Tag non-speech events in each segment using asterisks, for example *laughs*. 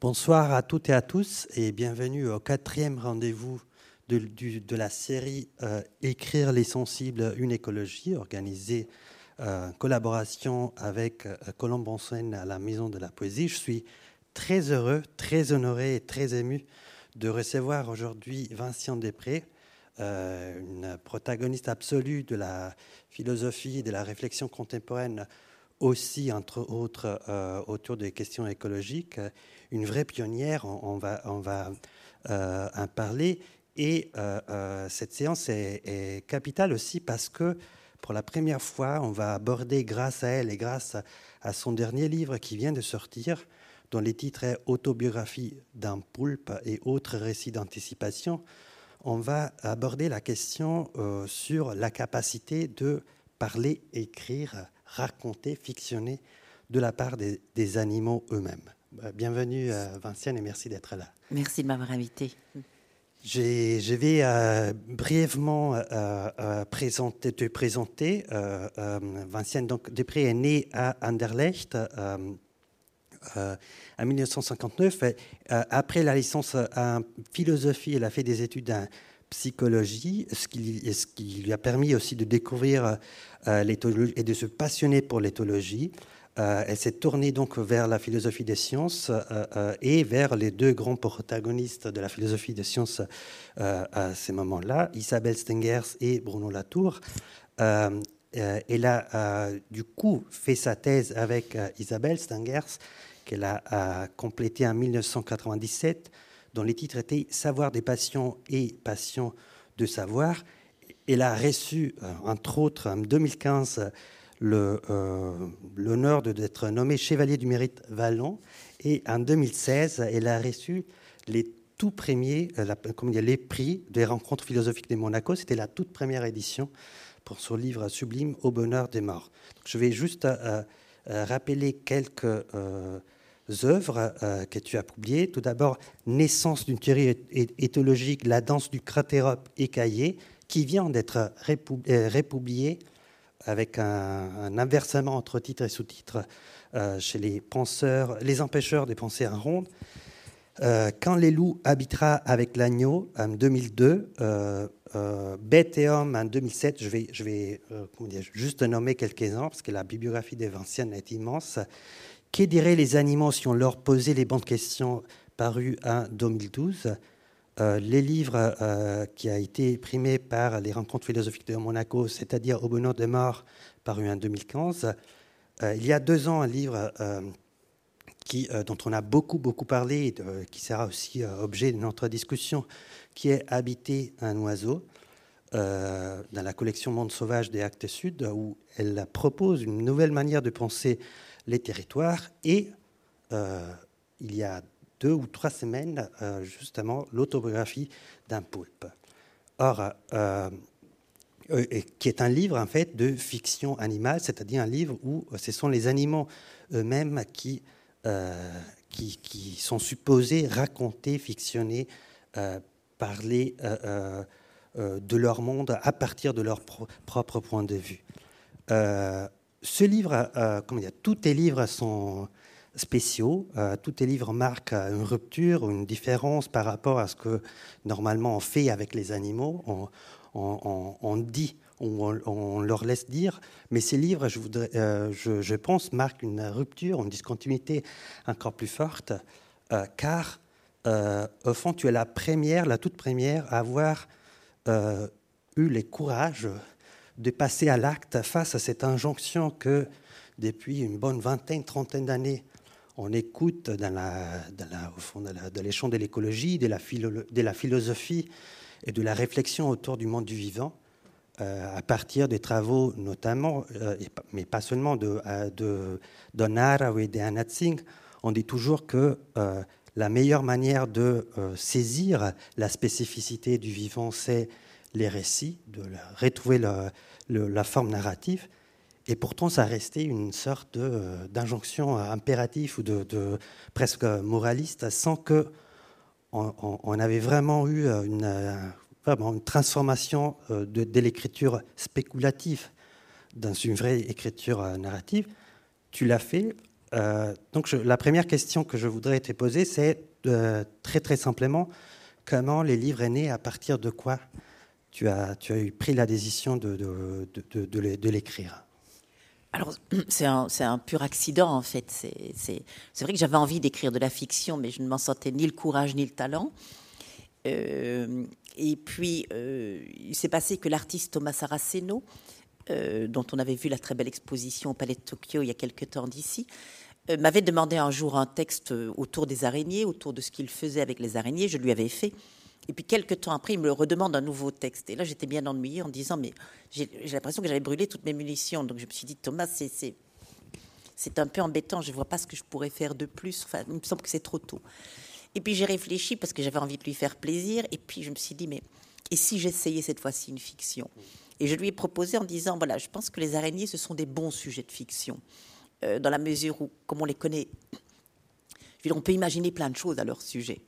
Bonsoir à toutes et à tous et bienvenue au quatrième rendez-vous de, la série euh, Écrire les sensibles, une écologie, organisée euh, en collaboration avec euh, Colombe Bonsoin à la Maison de la Poésie. Je suis très heureux, très honoré et très ému de recevoir aujourd'hui Vincent Després, une protagoniste absolue de la philosophie et de la réflexion contemporaine aussi, entre autres, autour des questions écologiques une vraie pionnière, on, va, on va euh, en parler. Et euh, euh, cette séance est, capitale aussi parce que pour la première fois, on va aborder, grâce à elle et grâce à, son dernier livre qui vient de sortir, dont les titres est Autobiographie d'un poulpe et autres récits d'anticipation, on va aborder la question sur la capacité de parler, écrire, raconter, fictionner de la part des animaux eux-mêmes. Bah, bienvenue, à Vinciane, et merci d'être là. Merci de m'avoir invité. Je vais euh, brièvement euh, euh, présenter, te présenter. Vinciane donc, Després est née à Anderlecht en 1959. après la licence en philosophie, elle a fait des études psychologie, ce qui, lui a permis aussi de découvrir l'éthologie et de se passionner pour l'éthologie. Euh, elle s'est tournée donc vers la philosophie des sciences euh, euh, et vers les deux grands protagonistes de la philosophie des sciences à ces moments-là, Isabelle Stengers et Bruno Latour. elle a du coup fait sa thèse avec Isabelle Stengers, qu'elle a complétée en 1997, dont les titres étaient Savoir des passions et Passion de savoir. Elle a reçu, entre autres, en 2015, euh, l'honneur d'être nommée chevalier du mérite Vallon. Et en 2016, elle a reçu les tout premiers, euh, la, comme les prix des rencontres philosophiques de Monaco. C'était la toute première édition pour son livre sublime Au bonheur des morts. je vais juste euh, rappeler quelques œuvres que tu as publiées. Tout d'abord, Naissance d'une théorie éthologique, la danse du cratérope écaillé, qui vient d'être républiée avec un, inversement entre titre et sous-titre euh, chez les penseurs, les empêcheurs des pensées rondes. Euh, quand les loups habitera avec l'agneau en 2002, euh, Bête et homme en 2007, je vais, je vais juste nommer quelques-uns parce que la bibliographie des Vinciennes est immense. Que diraient les animaux si on leur posait les bonnes questions paru en 2012 euh, les livres euh, qui a été primé par les rencontres philosophiques de Monaco, c'est-à-dire Au bonheur des morts, paru en 2015. Euh, il y a deux ans, un livre qui, dont on a beaucoup, beaucoup parlé, qui sera aussi objet de notre discussion, qui est Habiter un oiseau, dans la collection Monde sauvage des Actes Sud, où elle propose une nouvelle manière de penser les territoires. Et il y a deux ou trois semaines, euh, justement, l'autobiographie d'un poulpe. Or, euh, euh, qui est un livre en fait de fiction animale, c'est-à-dire un livre où ce sont les animaux eux-mêmes qui, qui, qui, sont supposés raconter, fictionner, parler de leur monde à partir de leur propre point de vue. Ce livre, comment dire, tous les livres sont spéciaux. Euh, tous les livres marquent une rupture une différence par rapport à ce que normalement on fait avec les animaux. On, dit, on, on, leur laisse dire. Mais ces livres, je, euh, je, pense, marquent une rupture, une discontinuité encore plus forte, euh, car au fond, tu es la première, la toute première à avoir eu le courage de passer à l'acte face à cette injonction que depuis une bonne vingtaine, trentaine d'années, on écoute dans la, fond de l'échange de l'écologie, de, la philosophie et de la réflexion autour du monde du vivant, euh, à partir des travaux notamment, euh, mais pas seulement de, euh, de Donara et de Singh, on dit toujours que la meilleure manière de saisir la spécificité du vivant, c'est les récits, de retrouver la forme narrative. Et pourtant, ça restait une sorte euh, d'injonction impérative ou de, presque moraliste, sans que on, avait vraiment eu une, une transformation euh, de, l'écriture spéculative dans une vraie écriture euh, narrative. Tu l'as fait Euh, donc la première question que je voudrais te poser, c'est très très simplement, comment les livres est nés, à partir de quoi tu as, pris la décision de, l'écrire alors, *clears throat* c'est un, pur accident, en fait. C'est vrai que j'avais envie d'écrire de la fiction, mais je ne m'en sentais ni le courage ni le talent. Euh, et puis, euh, il s'est passé que l'artiste Thomas Saraceno, euh, dont on avait vu la très belle exposition au Palais de Tokyo il y a quelque temps d'ici, m'avait demandé un jour un texte autour des araignées, autour de ce qu'il faisait avec les araignées. Je lui avais fait. Et puis quelques temps après, il me redemande un nouveau texte. Et là, j'étais bien ennuyée en disant, mais j'ai l'impression que j'avais brûlé toutes mes munitions. Donc je me suis dit, Thomas, c'est un peu embêtant. Je ne vois pas ce que je pourrais faire de plus. Enfin, il me semble que c'est trop tôt. Et puis j'ai réfléchi parce que j'avais envie de lui faire plaisir. Et puis je me suis dit, mais et si j'essayais cette fois-ci une fiction? Et je lui ai proposé en disant, voilà, je pense que les araignées, ce sont des bons sujets de fiction. Euh, dans la mesure où, comme on les connaît, on peut imaginer plein de choses à leur sujet.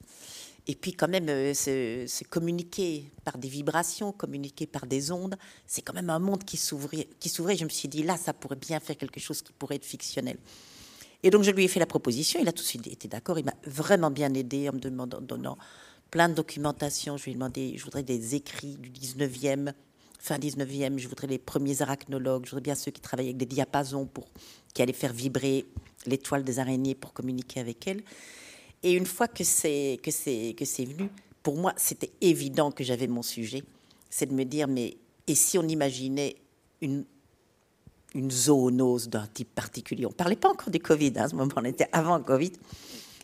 Et puis quand même, euh, se, communiquer par des vibrations, communiquer par des ondes, c'est quand même un monde qui s'ouvrait. Je me suis dit, là, ça pourrait bien faire quelque chose qui pourrait être fictionnel. Et donc je lui ai fait la proposition, il a tout de suite été d'accord, il m'a vraiment bien aidé en me donnant plein de documentation. Je lui ai demandé, je voudrais des écrits du 19e, fin 19e, je voudrais les premiers arachnologues, je voudrais bien ceux qui travaillaient avec des diapasons pour, qui allaient faire vibrer l'étoile des araignées pour communiquer avec elles. Et une fois que c'est que c'est que c'est venu, pour moi, c'était évident que j'avais mon sujet. C'est de me dire, mais et si on imaginait une une zoonose d'un type particulier? On ne parlait pas encore du Covid, hein, à ce moment, on était avant le Covid.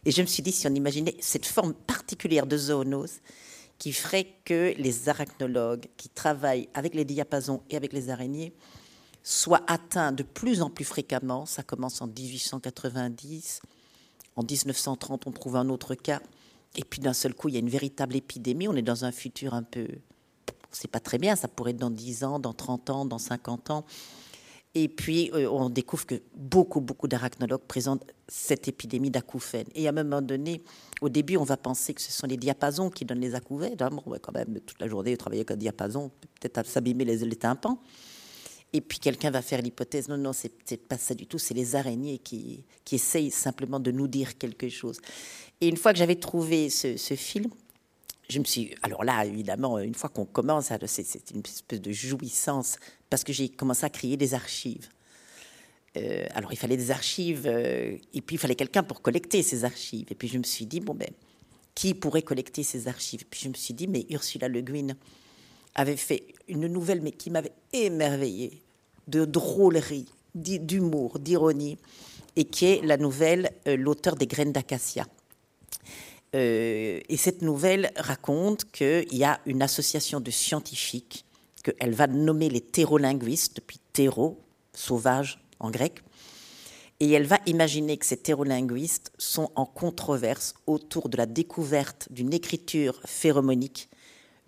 Et je me suis dit, si on imaginait cette forme particulière de zoonose qui ferait que les arachnologues qui travaillent avec les diapasons et avec les araignées soient atteints de plus en plus fréquemment, ça commence en 1890, en 1930, on trouve un autre cas. Et puis d'un seul coup, il y a une véritable épidémie. On est dans un futur un peu. On ne sait pas très bien, ça pourrait être dans 10 ans, dans 30 ans, dans 50 ans. Et puis, euh, on découvre que beaucoup, beaucoup d'arachnologues présentent cette épidémie d'acouphènes. Et à un moment donné, au début, on va penser que ce sont les diapasons qui donnent les acouphènes. On va quand même toute la journée travailler avec un diapason, peut-être s'abîmer les, les tympans. Et puis quelqu'un va faire l'hypothèse, non, non, c'est pas ça du tout, c'est les araignées qui, qui essayent simplement de nous dire quelque chose. Et une fois que j'avais trouvé ce, film, je me suis. Alors là, évidemment, une fois qu'on commence, c'est une espèce de jouissance, parce que j'ai commencé à créer des archives. Euh, alors il fallait des archives, euh, et puis il fallait quelqu'un pour collecter ces archives. Et puis je me suis dit, bon ben, qui pourrait collecter ces archives? Puis je me suis dit, mais Ursula Le Guin avait fait une nouvelle, mais qui m'avait émerveillée, de drôlerie, d'humour, d'ironie, et qui est la nouvelle euh, L'auteur des graines d'acacia. Euh, et cette nouvelle raconte qu'il y a une association de scientifiques, qu'elle va nommer les thérolinguistes, depuis théro, sauvage en grec, et elle va imaginer que ces thérolinguistes sont en controverse autour de la découverte d'une écriture phéromonique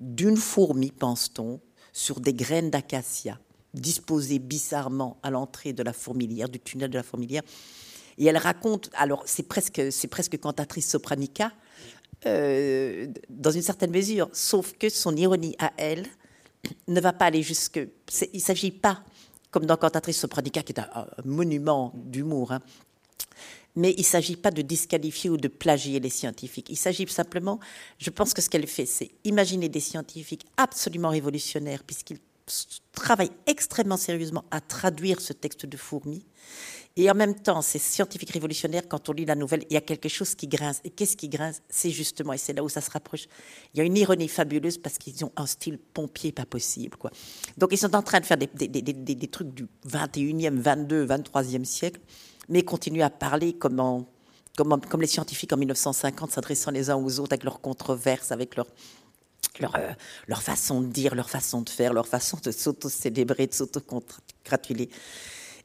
d'une fourmi, pense-t-on, sur des graines d'acacia disposées bizarrement à l'entrée de la fourmilière, du tunnel de la fourmilière. Et elle raconte, alors c'est presque, c'est presque cantatrice sopranica, euh, dans une certaine mesure, sauf que son ironie à elle ne va pas aller jusque. Il ne s'agit pas, comme dans Cantatrice Sopranica, qui est un, monument d'humour, hein, mais il ne s'agit pas de disqualifier ou de plagier les scientifiques. Il s'agit simplement, je pense que ce qu'elle fait, c'est imaginer des scientifiques absolument révolutionnaires, puisqu'ils travaillent extrêmement sérieusement à traduire ce texte de Fourmi. Et en même temps, ces scientifiques révolutionnaires, quand on lit la nouvelle, il y a quelque chose qui grince. Et qu'est-ce qui grince? C'est justement, et c'est là où ça se rapproche, il y a une ironie fabuleuse parce qu'ils ont un style pompier pas possible. Donc ils sont en train de faire des, des trucs du 21e, 22, 23e siècle mais continuent à parler comme, les scientifiques en 1950, s'adressant les uns aux autres avec leurs controverses, avec leur, leur, euh, leur, façon de dire, leur façon de faire, leur façon de s'auto-célébrer, de s'auto-gratuler.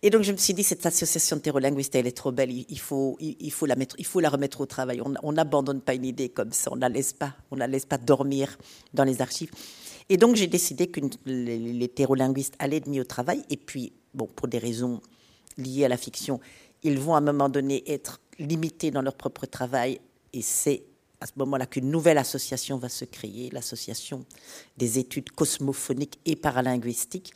Et donc je me suis dit, cette association de terrolinguistes, elle est trop belle, il faut, la, remettre au travail. On n'abandonne pas une idée comme ça, on ne la laisse pas dormir dans les archives. Et donc j'ai décidé que les, les terrolinguistes allaient être mis au travail. Et puis, bon, pour des raisons liées à la fiction, ils vont à un moment donné être limités dans leur propre travail et c'est à ce moment-là qu'une nouvelle association va se créer, l'association des études cosmophoniques et paralinguistiques,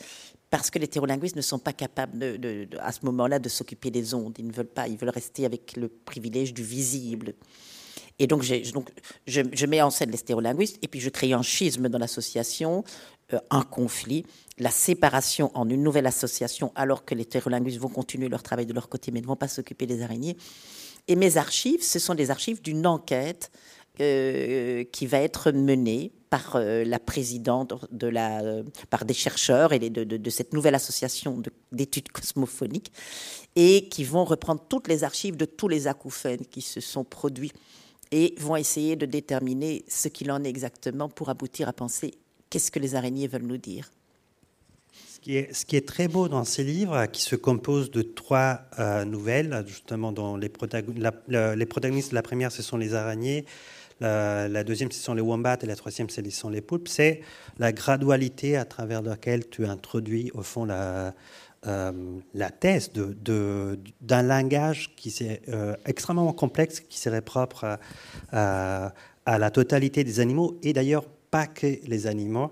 parce que les thérolinguistes ne sont pas capables, à ce moment-là, de s'occuper des ondes. Ils ne veulent pas, ils veulent rester avec le privilège du visible. Et donc, je, mets en scène les stéréolinguistes, et puis je crée un schisme dans l'association, euh, un conflit, la séparation en une nouvelle association, alors que les stéréolinguistes vont continuer leur travail de leur côté, mais ne vont pas s'occuper des araignées. Et mes archives, ce sont des archives d'une enquête euh, qui va être menée par euh, la présidente de la, par des chercheurs et de, de, cette nouvelle association d'études cosmophoniques, et qui vont reprendre toutes les archives de tous les acouphènes qui se sont produits et vont essayer de déterminer ce qu'il en est exactement pour aboutir à penser qu'est-ce que les araignées veulent nous dire? Ce qui, est, très beau dans ces livres, qui se composent de trois nouvelles, justement, dont les, protagonistes la première, ce sont les araignées, la, deuxième, ce sont les wombats, et la troisième, ce sont les poulpes. C'est la gradualité à travers laquelle tu introduis, au fond, la, euh, la thèse d'un langage qui est euh, extrêmement complexe, qui serait propre à, la totalité des animaux, et d'ailleurs pas que les animaux.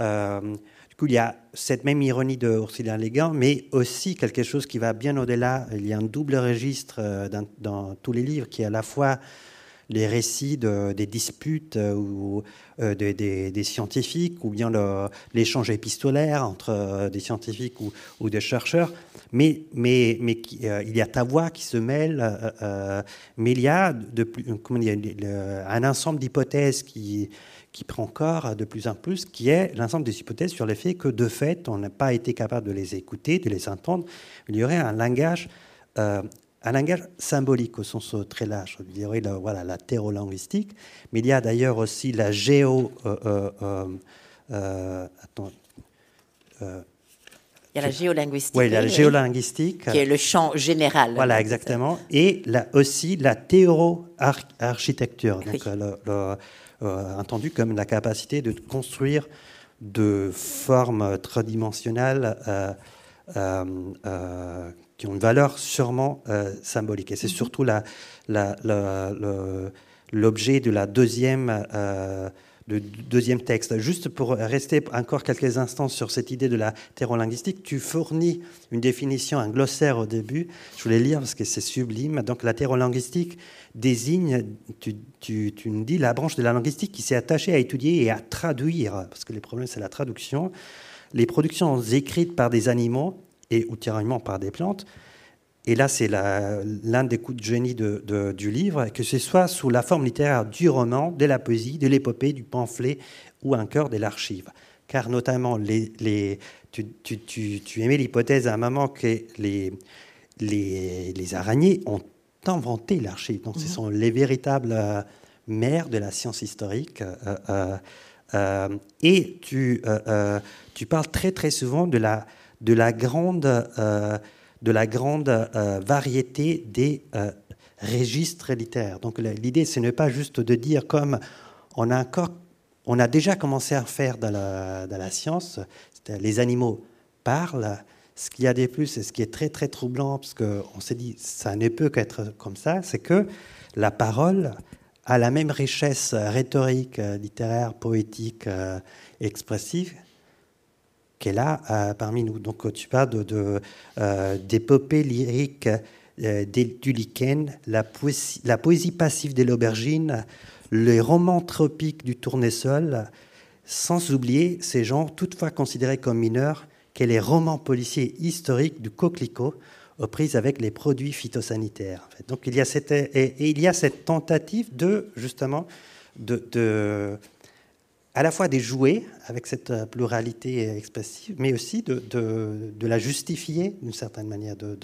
Euh, du coup, il y a cette même ironie de Ursula Légan, mais aussi quelque chose qui va bien au-delà. Il y a un double registre dans, dans, tous les livres qui est à la fois les récits des disputes euh, ou, euh, des, scientifiques, ou bien l'échange épistolaire entre euh, des scientifiques ou, des chercheurs. Mais, mais, mais il y a ta voix qui se mêle, mais il y a de, comment dire, un ensemble d'hypothèses qui, qui prend corps de plus en plus, qui est l'ensemble des hypothèses sur le fait que, de fait, on n'a pas été capable de les écouter, de les entendre. Il y aurait un langage un langage symbolique au sens très large, je dirais la, voilà, la thérolinguistique, mais il y a d'ailleurs aussi la géo... Euh, euh, euh, attends, il y a la géolinguistique. Oui, la géolinguistique. Qui est le champ général. Voilà, exactement. Et là aussi la théoro-architecture. Donc, entendu comme la capacité de construire de formes tridimensionnelles qui ont une valeur sûrement euh, symbolique. Et c'est mhm. surtout l'objet de la deuxième, euh, deuxième texte. Juste pour rester encore quelques instants sur cette idée de la linguistique, tu fournis une définition, un glossaire au début. Je voulais lire parce que c'est sublime. Donc la linguistique désigne, tu, tu, tu nous dis, la branche de la linguistique qui s'est attachée à étudier et à traduire, parce que les problèmes c'est la traduction, les productions écrites par des animaux et ultérieurement par des plantes. Et là, c'est l'un des coups de génie de, du livre, que ce soit sous la forme littéraire du roman, de la poésie, de l'épopée, du pamphlet ou encore de l'archive. Car notamment, les, les tu, tu, tu, tu, émets l'hypothèse à un moment que les, les, les araignées ont inventé l'archive. Donc, ce mhm. sont les véritables euh, mères de la science historique. Euh, euh, et tu, tu parles très, très souvent de la de la grande, de la grande euh, variété des euh, registres littéraires. Donc l'idée, ce n'est pas juste de dire comme on a déjà commencé à faire dans la, science, les animaux parlent. Ce qu'il y a de plus, et ce qui est très très troublant, parce qu'on s'est dit ça ne peut qu'être comme ça, c'est que la parole a la même richesse rhétorique, littéraire, poétique, expressive qu'elle a euh, parmi nous. Donc tu parles de, euh, d'épopées lyriques euh, du lichen, la poésie, passive de l'aubergine, les romans tropiques du tournesol, sans oublier ces genres toutefois considérés comme mineurs qu'est les romans policiers historiques du coquelicot aux prises avec les produits phytosanitaires. Donc il y a cette, et, il y a cette tentative de justement de à la fois des jouets avec cette euh, pluralité expressive, mais aussi de, de, la justifier d'une certaine manière, de,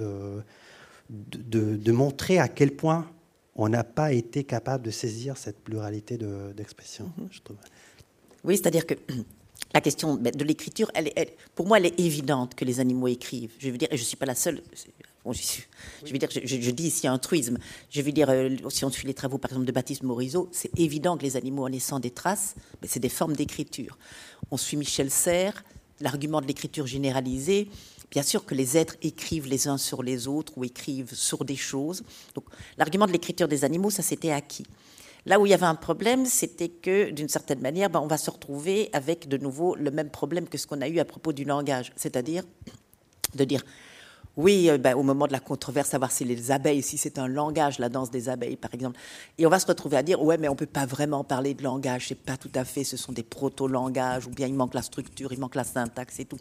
de, montrer à quel point on n'a pas été capable de saisir cette pluralité d'expression, mhm. Oui, c'est-à-dire que *clears throat* la question de l'écriture, elle, pour moi, elle est évidente que les animaux écrivent. Je veux dire, et je ne suis pas la seule, je veux dire, je, dis ici un truisme. Je veux dire, euh, si on suit les travaux, par exemple, de Baptiste Morisot, c'est évident que les animaux, en laissant des traces, mais c'est des formes d'écriture. On suit Michel Serres, l'argument de l'écriture généralisée. Bien sûr que les êtres écrivent les uns sur les autres ou écrivent sur des choses. Donc, l'argument de l'écriture des animaux, ça s'était acquis. Là où il y avait un problème, c'était que d'une certaine manière, ben, on va se retrouver avec de nouveau le même problème que ce qu'on a eu à propos du langage, c'est-à-dire de dire oui, euh, ben, au moment de la controverse, savoir si les abeilles, si c'est un langage, la danse des abeilles, par exemple. Et on va se retrouver à dire, ouais, mais on ne peut pas vraiment parler de langage, c'est pas tout à fait, ce sont des proto-langages, ou bien il manque la structure, il manque la syntaxe et tout.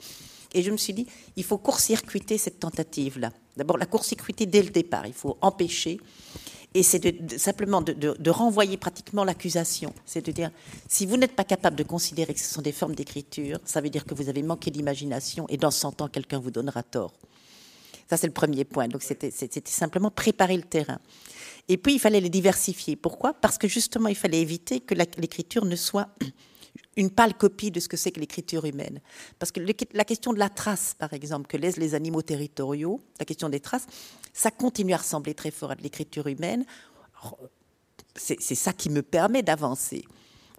Et je me suis dit, il faut court-circuiter cette tentative-là. D'abord, la court-circuiter dès le départ, il faut empêcher. Et c'est simplement de, renvoyer pratiquement l'accusation. C'est de dire, si vous n'êtes pas capable de considérer que ce sont des formes d'écriture, ça veut dire que vous avez manqué d'imagination, et dans 100 ans, quelqu'un vous donnera tort. Ça, c'est le premier point. Donc, c'était simplement préparer le terrain. Et puis, il fallait les diversifier. Pourquoi? Parce que justement, il fallait éviter que l'écriture ne soit *clears throat* une pâle copie de ce que c'est que l'écriture humaine. Parce que la question de la trace, par exemple, que laissent les animaux territoriaux, la question des traces, ça continue à ressembler très fort à de l'écriture humaine. C'est ça qui me permet d'avancer.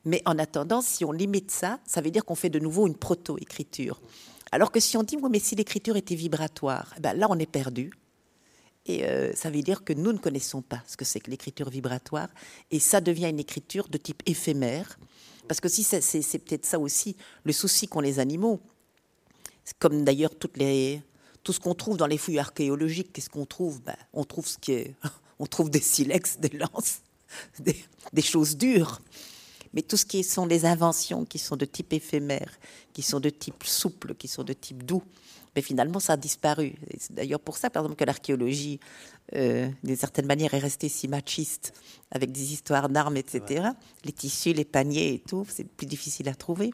Mais en attendant, si on limite ça, ça veut dire qu'on fait de nouveau une proto-écriture. Alors que si on dit, oui, mais si l'écriture était vibratoire, eh ben là, on est perdu. Et euh, ça veut dire que nous ne connaissons pas ce que c'est que l'écriture vibratoire. Et ça devient une écriture de type éphémère. Parce que si c'est peut-être ça aussi, le souci qu'ont les animaux, comme d'ailleurs toutes les, tout ce qu'on trouve dans les fouilles archéologiques, qu'est-ce qu'on trouve? Ben, On trouve ce qui est, *laughs* on trouve des silex, des lances, *laughs* des choses dures. Mais tout ce qui sont les inventions qui sont de type éphémère, qui sont de type souple, qui sont de type doux, mais finalement ça a disparu. C'est d'ailleurs pour ça, par exemple, que l'archéologie, euh, d'une certaine manière, est restée si machiste, avec des histoires d'armes, etc. Les tissus, les paniers et tout, c'est plus difficile à trouver.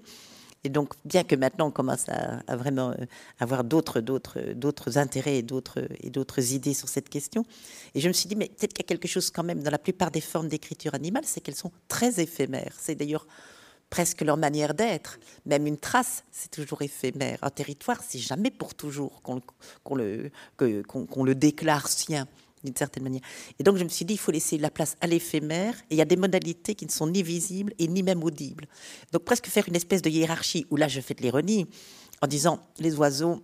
Et donc, bien que maintenant on commence à, vraiment euh, avoir d'autres, d'autres, d'autres intérêts et d'autres, et d'autres idées sur cette question, et je me suis dit, mais peut-être qu'il y a quelque chose quand même dans la plupart des formes d'écriture animale, c'est qu'elles sont très éphémères. C'est d'ailleurs presque leur manière d'être. Même une trace, c'est toujours éphémère. Un territoire, c'est jamais pour toujours qu'on, le, qu'on le déclare sien d'une certaine manière. Et donc je me suis dit, il faut laisser la place à l'éphémère, et il y a des modalités qui ne sont ni visibles et ni même audibles. Donc presque faire une espèce de hiérarchie, où là je fais de l'ironie, en disant, les oiseaux,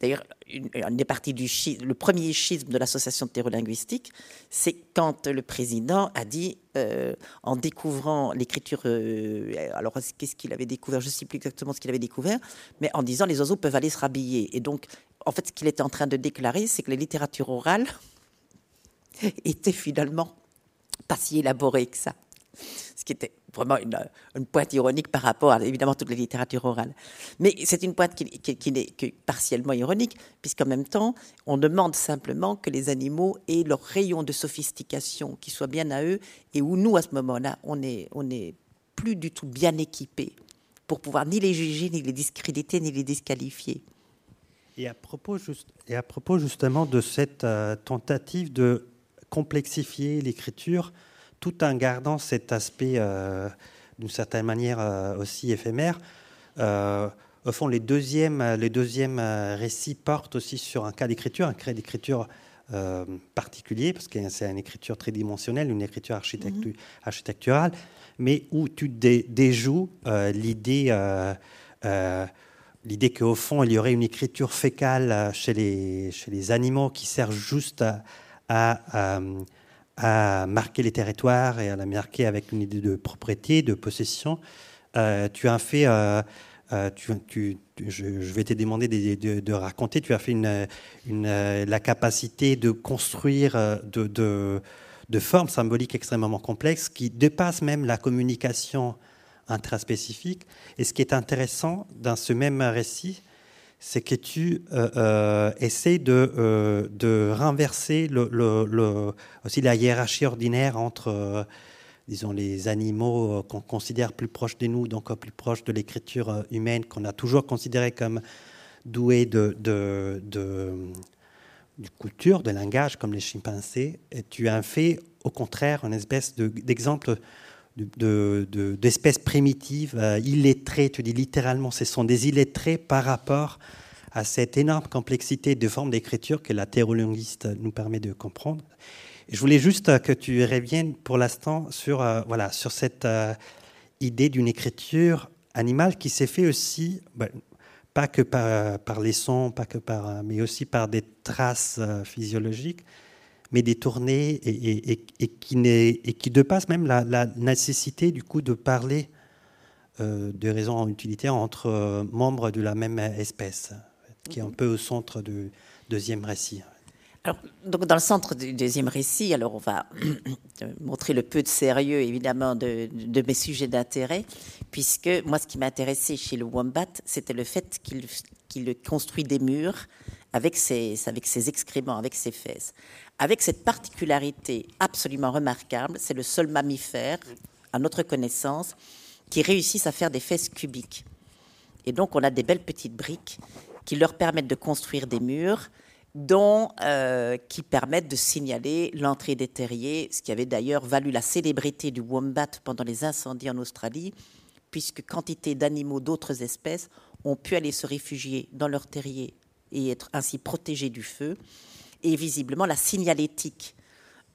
D'ailleurs, une, des parties du le premier schisme de l'association de terreau linguistique, c'est quand le président a dit, euh, en découvrant l'écriture, euh, alors qu'est-ce qu'il avait découvert Je ne sais plus exactement ce qu'il avait découvert, mais en disant les oiseaux peuvent aller se rhabiller. Et donc, en fait, ce qu'il était en train de déclarer, c'est que la littérature orale était finalement pas si élaboré que ça. Ce qui était vraiment une, pointe ironique par rapport à évidemment toute la littérature orale. Mais c'est une pointe qui, n'est que partiellement ironique, puisqu'en même temps, on demande simplement que les animaux aient leur rayon de sophistication qui soit bien à eux, et où nous, à ce moment-là, on n'est on est plus du tout bien équipés pour pouvoir ni les juger, ni les discréditer, ni les disqualifier. Et à propos, juste, et à propos justement de cette euh, tentative de complexifier l'écriture tout en gardant cet aspect euh, d'une certaine manière euh, aussi éphémère. Euh, au fond, les deuxièmes, les deuxièmes récits portent aussi sur un cas d'écriture, un cas d'écriture particulier, parce que c'est une écriture tridimensionnelle, une écriture mhm. architecturale, mais où tu déjoues l'idée l'idée qu'au fond, il y aurait une écriture fécale chez les, chez les animaux qui sert juste à, à, à, marquer les territoires et à la marquer avec une idée de propriété, de possession. Euh, tu as fait, euh, euh, je, vais te demander de, raconter, tu as fait la capacité de construire de, de, formes symboliques extrêmement complexes qui dépassent même la communication intraspécifique. Et ce qui est intéressant dans ce même récit, c'est que tu euh, euh essaies de, euh, de renverser aussi la hiérarchie ordinaire entre, disons, les animaux qu'on considère plus proches de nous, donc plus proches de l'écriture humaine, qu'on a toujours considéré comme doués de, de, de, de, culture, de langage, comme les chimpanzés. Et tu as fait, au contraire, une espèce d'exemple d'espèces primitives, euh, illettrées, tu dis littéralement, ce sont des illettrés par rapport à cette énorme complexité de formes d'écriture que la thérolinguiste nous permet de comprendre. je voulais juste que tu reviennes pour l'instant sur, euh, voilà, sur cette euh, idée d'une écriture animale qui s'est fait aussi, ben, pas que par, par, les sons, pas que par, mais aussi par des traces physiologiques, mais détourné et, et, et, qui, et qui dépasse même la, la, nécessité du coup de parler euh, de raisons utilitaires entre euh, membres de la même espèce, qui est un peu au centre du deuxième récit. Alors, donc dans le centre du deuxième récit, alors on va *clears throat* montrer le peu de sérieux évidemment de, de mes sujets d'intérêt, puisque moi ce qui m'intéressait chez le wombat, c'était le fait qu'il qu construit des murs avec ses, avec ses excréments, avec ses fesses. Avec cette particularité absolument remarquable, c'est le seul mammifère, à notre connaissance, qui réussissent à faire des fesses cubiques. Et donc on a des belles petites briques qui leur permettent de construire des murs dont, euh, qui permettent de signaler l'entrée des terriers, ce qui avait d'ailleurs valu la célébrité du wombat pendant les incendies en Australie, puisque quantité d'animaux d'autres espèces ont pu aller se réfugier dans leurs terriers et être ainsi protégés du feu. Et visiblement, la signalétique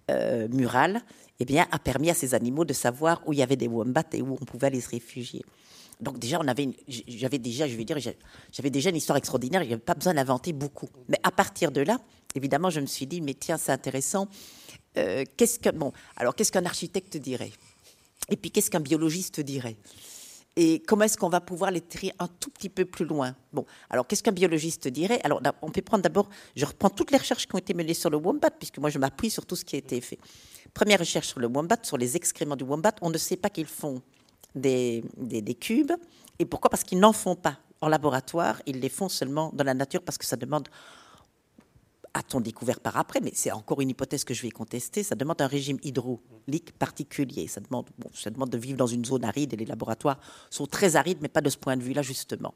euh, murale eh bien, a permis à ces animaux de savoir où il y avait des wombats et où on pouvait aller se réfugier. Donc déjà, j'avais déjà, je vais dire, j'avais déjà une histoire extraordinaire. Il n'y avait pas besoin d'inventer beaucoup. Mais à partir de là, évidemment, je me suis dit, mais tiens, c'est intéressant. Euh, qu'est-ce que bon Alors, qu'est-ce qu'un architecte dirait? Et puis, qu'est-ce qu'un biologiste dirait? Et comment est-ce qu'on va pouvoir les tirer un tout petit peu plus loin? Bon, alors qu'est-ce qu'un biologiste dirait? Alors, on peut prendre d'abord, je reprends toutes les recherches qui ont été menées sur le wombat, puisque moi je m'appuie sur tout ce qui a été fait. Première recherche sur le wombat, sur les excréments du wombat, on ne sait pas qu'ils font des, des, cubes. Et pourquoi? Parce qu'ils n'en font pas en laboratoire, ils les font seulement dans la nature parce que ça demande, a-t-on découvert par après, mais c'est encore une hypothèse que je vais contester, ça demande un régime hydraulique particulier. Ça demande, bon, ça demande de vivre dans une zone aride et les laboratoires sont très arides, mais pas de ce point de vue-là, justement.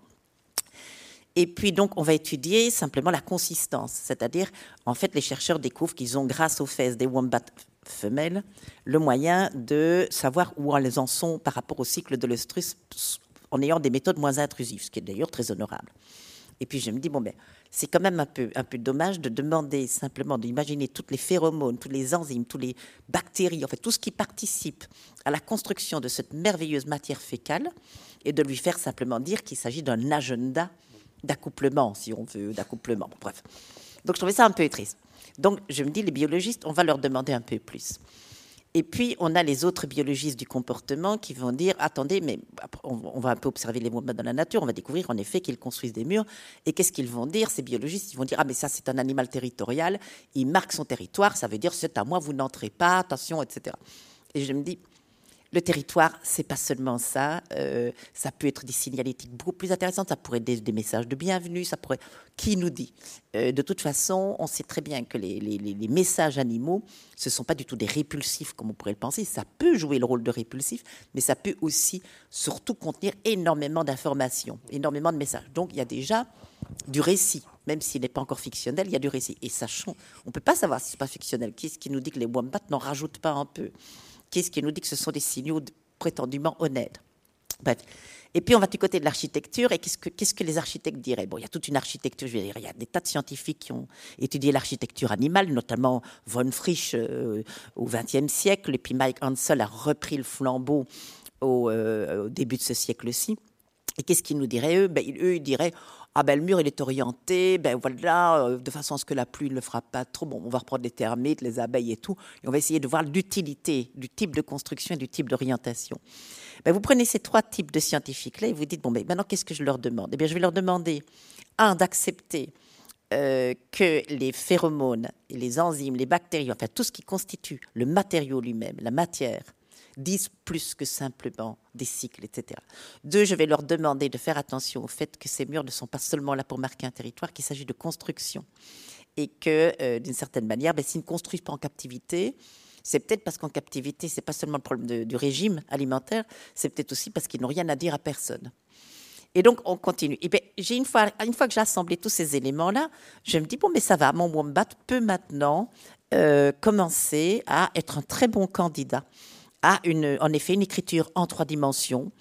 Et puis donc, on va étudier simplement la consistance, c'est-à-dire, en fait, les chercheurs découvrent qu'ils ont, grâce aux fesses des wombats femelles, le moyen de savoir où elles en sont par rapport au cycle de l'œstrus en ayant des méthodes moins intrusives, ce qui est d'ailleurs très honorable. Et puis je me dis, bon, ben, c'est quand même un peu, un peu dommage de demander simplement d'imaginer toutes les phéromones, tous les enzymes, toutes les bactéries, en fait, tout ce qui participe à la construction de cette merveilleuse matière fécale, et de lui faire simplement dire qu'il s'agit d'un agenda d'accouplement, si on veut, d'accouplement. bref. Donc je trouvais ça un peu triste. Donc je me dis, les biologistes, on va leur demander un peu plus. Et puis, on a les autres biologistes du comportement qui vont dire, attendez, mais on va un peu observer les mouvements dans la nature, on va découvrir en effet qu'ils construisent des murs. Et qu'est-ce qu'ils vont dire, ces biologistes? Ils vont dire, ah mais ça c'est un animal territorial, il marque son territoire, ça veut dire c'est à moi, vous n'entrez pas, attention, etc. Et je me dis, le territoire, c'est pas seulement ça. Euh, ça peut être des signalétiques beaucoup plus intéressantes. Ça pourrait être des, messages de bienvenue. Ça pourrait. Qui nous dit? Euh, De toute façon, on sait très bien que les, messages animaux, ce sont pas du tout des répulsifs comme on pourrait le penser. Ça peut jouer le rôle de répulsif, mais ça peut aussi, surtout, contenir énormément d'informations, énormément de messages. Donc, il y a déjà du récit, même s'il n'est pas encore fictionnel, il y a du récit. Et sachant, on ne peut pas savoir si ce n'est pas fictionnel. Qui qui nous dit que les wombats n'en rajoutent pas un peu? Qu'est-ce qui nous dit que ce sont des signaux prétendument honnêtes. Et puis on va du côté de l'architecture, et qu'est-ce que, les architectes diraient? Bon, il y a toute une architecture, je veux dire, il y a des tas de scientifiques qui ont étudié l'architecture animale, notamment von Frisch euh, au XXe siècle, et puis Mike Hansel a repris le flambeau au, euh, au début de ce siècle-ci. Et qu'est-ce qu'ils nous diraient eux? Ben, Eux, ils diraient ah ben le mur il est orienté, ben voilà, euh, de façon à ce que la pluie ne le frappe pas trop. Bon, on va reprendre les termites, les abeilles et tout, et on va essayer de voir l'utilité du type de construction et du type d'orientation. Ben, vous prenez ces trois types de scientifiques là et vous dites bon ben maintenant qu'est-ce que je leur demande? Eh bien je vais leur demander un d'accepter euh, que les phéromones, les enzymes, les bactéries, enfin tout ce qui constitue le matériau lui-même, la matière, disent plus que simplement des cycles, etc. Deux, je vais leur demander de faire attention au fait que ces murs ne sont pas seulement là pour marquer un territoire, qu'il s'agit de construction. Et que, euh, d'une certaine manière, ben, s'ils ne construisent pas en captivité, c'est peut-être parce qu'en captivité, c'est pas seulement le problème du régime alimentaire, c'est peut-être aussi parce qu'ils n'ont rien à dire à personne. Et donc, on continue. Et bien, j'ai une fois, une fois que j'ai assemblé tous ces éléments-là, je me dis, bon, mais ça va, mon wombat peut maintenant euh, commencer à être un très bon candidat en effet une écriture en trois dimensions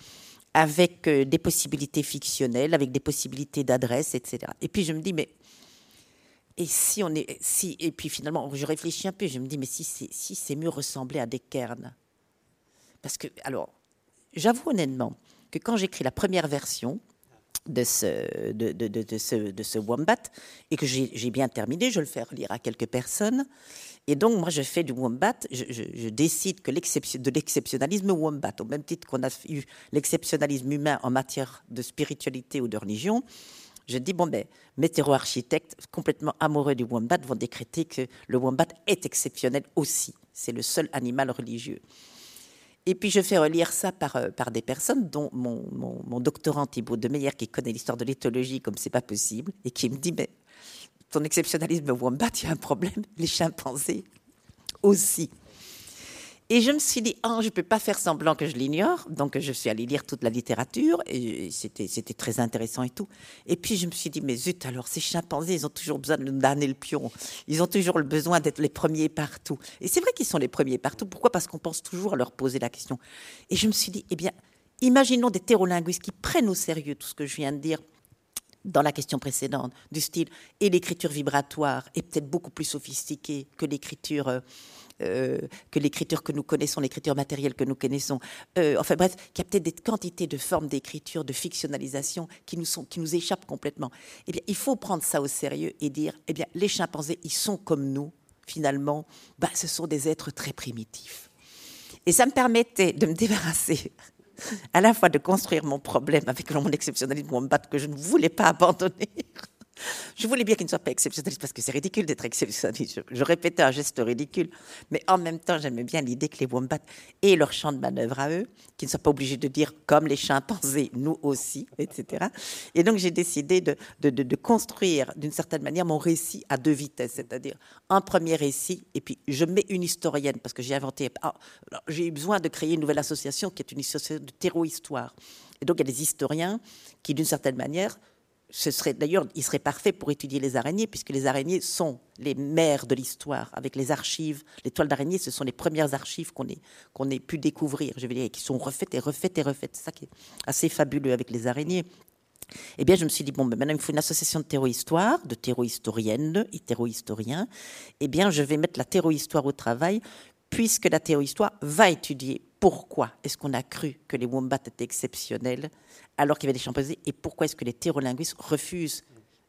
avec euh, des possibilités fictionnelles, avec des possibilités d'adresse, etc. Et puis je me dis, mais et si on est, si, et puis finalement, je réfléchis un peu, je me dis, mais si, si ces murs ressemblaient à des cairns Parce que, alors, j'avoue honnêtement que quand j'écris la première version, de ce, de, ce, de ce Wombat et que j'ai bien terminé. Je le fais lire à quelques personnes. Et donc, moi, je fais du Wombat. Je, décide que de l'exceptionnalisme Wombat, au même titre qu'on a eu l'exceptionnalisme humain en matière de spiritualité ou de religion, je dis, bon, ben, mes architectes complètement amoureux du Wombat, vont décréter que le Wombat est exceptionnel aussi. C'est le seul animal religieux. Et puis je fais relire ça par, euh, par des personnes, dont mon, mon, doctorant Thibault de Meyer, qui connaît l'histoire de l'éthologie comme c'est pas possible, et qui me dit Mais ton exceptionnalisme Wombat, il y a un problème, *laughs* les chimpanzés aussi. Et je me suis dit, oh, je ne peux pas faire semblant que je l'ignore. Donc, je suis allée lire toute la littérature et c'était, très intéressant et tout. Et puis, je me suis dit, mais zut, alors, ces chimpanzés, ils ont toujours besoin de nous donner le pion. Ils ont toujours le besoin d'être les premiers partout. Et c'est vrai qu'ils sont les premiers partout. Pourquoi? Parce qu'on pense toujours à leur poser la question. Et je me suis dit, eh bien, imaginons des thérolinguistes qui prennent au sérieux tout ce que je viens de dire dans la question précédente, du style, et l'écriture vibratoire est peut-être beaucoup plus sophistiquée que l'écriture euh, euh, que que nous connaissons, l'écriture matérielle que nous connaissons. Euh, enfin bref, qu'il y a peut-être des quantités de formes d'écriture, de fictionnalisation qui nous, sont, qui nous échappent complètement. Eh bien, il faut prendre ça au sérieux et dire, eh bien, les chimpanzés, ils sont comme nous, finalement, bah, ce sont des êtres très primitifs. Et ça me permettait de me *laughs* débarrasser à la fois de construire mon problème avec mon exceptionnalisme, mon bat que je ne voulais pas *laughs* abandonner, je voulais bien qu'il ne soit pas exceptionnaliste parce que c'est ridicule d'être exceptionnaliste. Je, répétais un geste ridicule, mais en même temps, j'aimais bien l'idée que les wombats aient leur champ de manœuvre à eux, qu'ils ne soient pas obligés de dire comme les chimpanzés, nous aussi, etc. Et donc, j'ai décidé de, de, construire d'une certaine manière mon récit à deux vitesses, c'est-à-dire un premier récit, et puis je mets une historienne parce que j'ai inventé. Ah, j'ai eu besoin de créer une nouvelle association qui est une association de terreau-histoire. Et donc, il y a des historiens qui, d'une certaine manière, ce serait d'ailleurs, il serait parfait pour étudier les araignées, puisque les araignées sont les mères de l'histoire, avec les archives. Les toiles d'araignée, ce sont les premières archives qu'on ait, ait pu découvrir, je veux dire, qui sont refaites et refaites et refaites. C'est ça qui est assez fabuleux avec les araignées. Eh bien, je me suis dit, bon, ben maintenant, il faut une association de terreau-histoire, de terreau-historiennes et terreau-historiens. Eh bien, je vais mettre la terreau-histoire au travail, puisque la terreau-histoire va étudier pourquoi est-ce qu'on a cru que les wombats étaient exceptionnels alors qu'il y avait des chimpanzés et pourquoi est-ce que les thérolinguistes refusent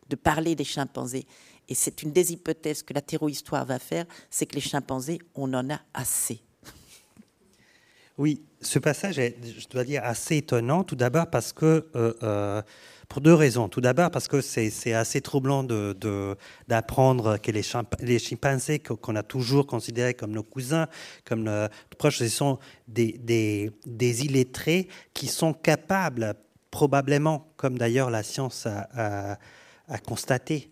de parler des chimpanzés? Et c'est une des hypothèses que la thérohistoire va faire, c'est que les chimpanzés, on en a assez. Oui, ce passage est, je dois dire, assez étonnant, tout d'abord parce que euh, euh, pour deux raisons. Tout d'abord parce que c'est assez troublant d'apprendre que les, chimpanzés qu'on a toujours considérés comme nos cousins, comme nos proches, ce sont des, illettrés qui sont capables, probablement, comme d'ailleurs la science a constaté,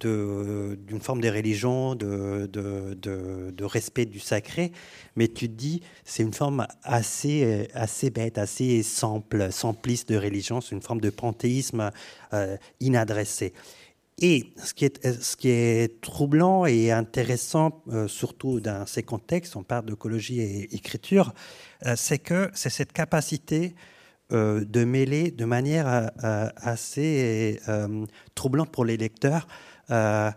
d'une forme de religion, de, de, de, respect du sacré, mais tu te dis, c'est une forme assez, assez bête, assez simple, simpliste de religion, c'est une forme de panthéisme euh, inadressé. Et ce qui, est, ce qui est troublant et intéressant, euh, surtout dans ces contextes, on parle d'écologie et écriture, euh, c'est que c'est cette capacité de mêler de manière assez troublante pour les lecteurs euh,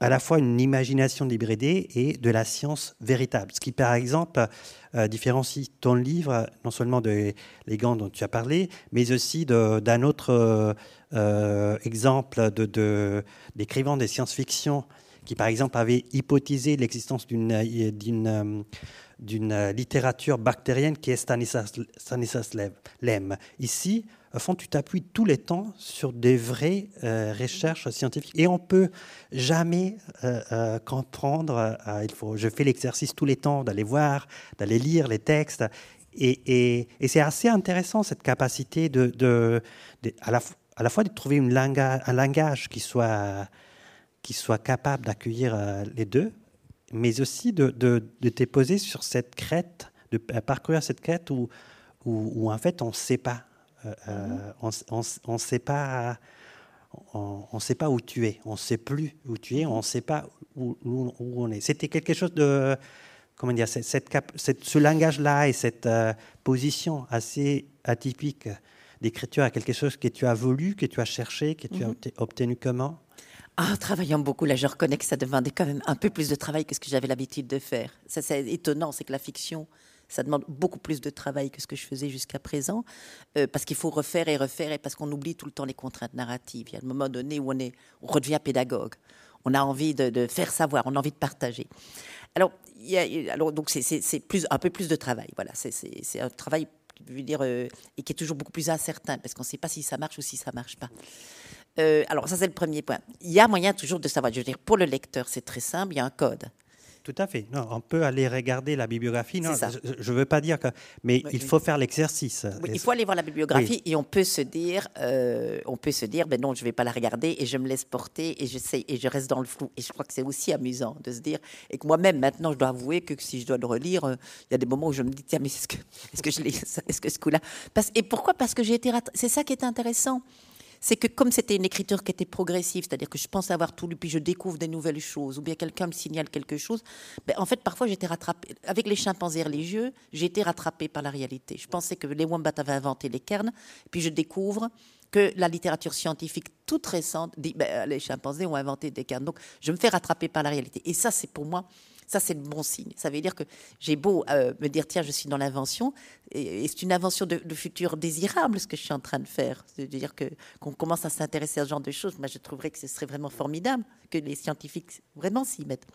à la fois une imagination débridée et de la science véritable. Ce qui, par exemple, euh, différencie ton livre, non seulement de Les gants dont tu as parlé, mais aussi d'un autre euh, exemple d'écrivains de, de science-fiction qui, par exemple, avait hypothésé l'existence d'une d'une littérature bactérienne qui est Stanislas, Stanislas Lem. Ici, au fond, tu t'appuies tous les temps sur des vraies euh, recherches scientifiques. Et on peut jamais euh, euh, comprendre. il faut, je fais l'exercice tous les temps d'aller voir, d'aller lire les textes. Et, c'est assez intéressant cette capacité de, à, la, fois de trouver un langage qui soit, capable d'accueillir les deux, mais aussi de, de, te poser sur cette crête, de parcourir cette crête où en fait on ne sait pas. Euh, euh, on ne sait pas. On, sait pas où tu es, on ne sait plus où tu es, on ne sait pas où, on est. C'était quelque chose de, comment dire, cette, cette, ce langage-là et cette euh, position assez atypique d'écriture à quelque chose que tu as voulu, que tu as cherché, que tu as mhm. obtenu comment? Ah, travaillant beaucoup, là, je reconnais que ça demandait quand même un peu plus de travail que ce que j'avais l'habitude de faire. Ça, c'est étonnant, c'est que la fiction, Ça demande beaucoup plus de travail que ce que je faisais jusqu'à présent, euh, parce qu'il faut refaire et refaire, et parce qu'on oublie tout le temps les contraintes narratives. Il y a un moment donné où on, est, on redevient pédagogue. On a envie de, faire savoir, on a envie de partager. Alors, donc c'est plus un peu plus de travail. Voilà, c'est un travail, je veux dire, euh, et qui est toujours beaucoup plus incertain, parce qu'on ne sait pas si ça marche ou si ça marche pas. Euh, alors ça c'est le premier point. Il y a moyen toujours de savoir. Je veux dire, pour le lecteur, c'est très simple. Il y a un code. Tout à fait. Non, on peut aller regarder la bibliographie. Non, je ne veux pas dire que, mais il faut faire l'exercice. il faut aller voir la bibliographie et on peut se dire, euh, on peut se dire, ben non, je ne vais pas la regarder et je me laisse porter et je sais et je reste dans le flou. Et je crois que c'est aussi amusant de se dire et que moi-même maintenant, je dois avouer que si je dois le relire, euh, il y a des moments où je me dis tiens mais est-ce que est-ce que je l'ai, est-ce que ce coup-là, et pourquoi? Parce que j'ai été, c'est ça qui est intéressant c'est que comme c'était une écriture qui était progressive, c'est-à-dire que je pense avoir tout lu, puis je découvre des nouvelles choses, ou bien quelqu'un me signale quelque chose, ben, en fait, parfois, j'étais rattrapée. Avec les chimpanzés religieux, j'ai été rattrapée par la réalité. Je pensais que les wombats avaient inventé les cairns, puis je découvre que la littérature scientifique toute récente dit ben, les chimpanzés ont inventé des cairns. Donc, je me fais rattraper par la réalité. Et ça, c'est pour moi ça, c'est le bon signe. Ça veut dire que j'ai beau euh, me dire, tiens, je suis dans l'invention, et, c'est une invention de, futur désirable, ce que je suis en train de faire. C'est-à-dire qu'on commence à s'intéresser à ce genre de choses. Moi, je trouverais que ce serait vraiment formidable que les scientifiques vraiment s'y mettent.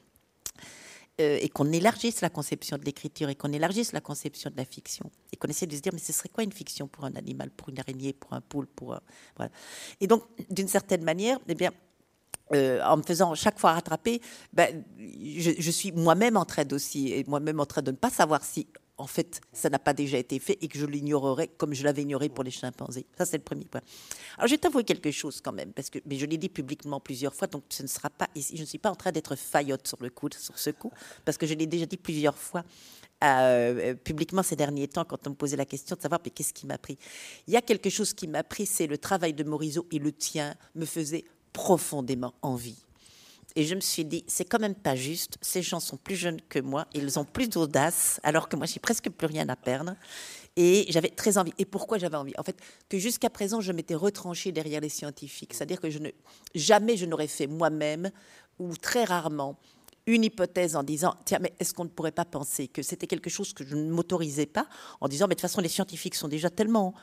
Euh, et qu'on élargisse la conception de l'écriture et qu'on élargisse la conception de la fiction et qu'on essaie de se dire mais ce serait quoi une fiction pour un animal, pour une araignée, pour un poule, pour voilà. Et donc d'une certaine manière, eh bien euh, en me faisant chaque fois rattraper, ben, je, suis moi-même en train aussi, et moi-même en train de ne pas savoir si, en fait, ça n'a pas déjà été fait et que je l'ignorerais comme je l'avais ignoré pour les chimpanzés. Ça, c'est le premier point. Alors, je vais t'avouer quelque chose quand même, parce que mais je l'ai dit publiquement plusieurs fois, donc ce ne sera pas ici. Je ne suis pas en train d'être faillotte sur le coup, sur ce coup, parce que je l'ai déjà dit plusieurs fois. Euh, publiquement ces derniers temps quand on me posait la question de savoir mais qu'est-ce qui m'a pris? Il y a quelque chose qui m'a pris, c'est le travail de Morisot et le tien me faisait profondément envie. Et je me suis dit, c'est quand même pas juste. Ces gens sont plus jeunes que moi, ils ont plus d'audace, alors que moi, j'ai presque plus rien à perdre. Et j'avais très envie. Et pourquoi j'avais envie? En fait, que jusqu'à présent, je m'étais retranchée derrière les scientifiques. C'est-à-dire que jamais je n'aurais fait moi-même, ou très rarement, une hypothèse en disant tiens mais est-ce qu'on ne pourrait pas penser que c'était quelque chose que je ne m'autorisais pas? En disant mais de toute façon les scientifiques sont déjà tellement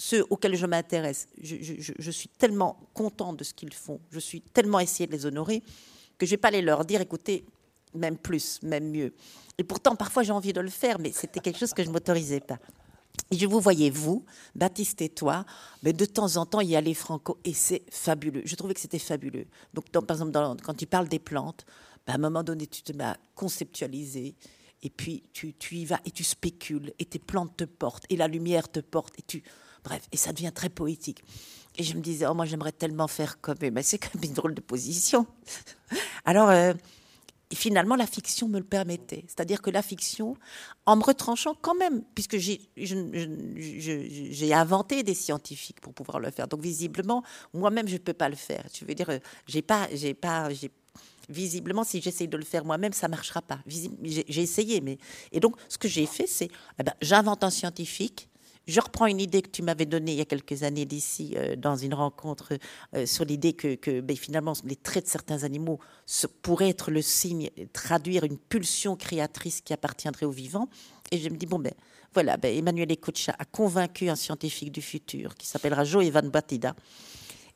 ceux auxquels je m'intéresse, je, suis tellement contente de ce qu'ils font, je suis tellement essayé de les honorer, que je ne vais pas aller leur dire, écoutez, même plus, même mieux. Et pourtant, parfois, j'ai envie de le faire, mais c'était quelque chose que je ne m'autorisais pas. Et je vous voyais, vous, Baptiste et toi, de temps en temps, il y a les Franco, et c'est fabuleux. Je trouvais que c'était fabuleux. Donc, par exemple, quand tu parles des plantes, ben, à un moment donné, tu te mets à conceptualiser, et puis tu, tu y vas et tu spécules, et tes plantes te portent, et la lumière te porte, et tu Bref, et ça devient très poétique. Et je me disais, oh, moi j'aimerais tellement faire comme. Mais c'est quand même une drôle de position. *laughs* Alors, euh, finalement, la fiction me le permettait. C'est-à-dire que la fiction, en me retranchant quand même, puisque j'ai inventé des scientifiques pour pouvoir le faire. Donc visiblement, moi-même, je ne peux pas le faire. Je veux dire, j'ai pas, j'ai pas, visiblement, si j'essaye de le faire moi-même, ça marchera pas. J'ai essayé, mais et donc ce que j'ai fait, c'est, eh ben, j'invente un scientifique je reprends une idée que tu m'avais donnée il y a quelques années d'ici, euh, dans une rencontre, euh, sur l'idée que, ben, finalement, les traits de certains animaux pourraient être le signe, traduire une pulsion créatrice qui appartiendrait aux vivants. Et je me dis, bon, ben voilà, ben, Emmanuel Ecocha a convaincu un scientifique du futur qui s'appellera Joe Evan Batida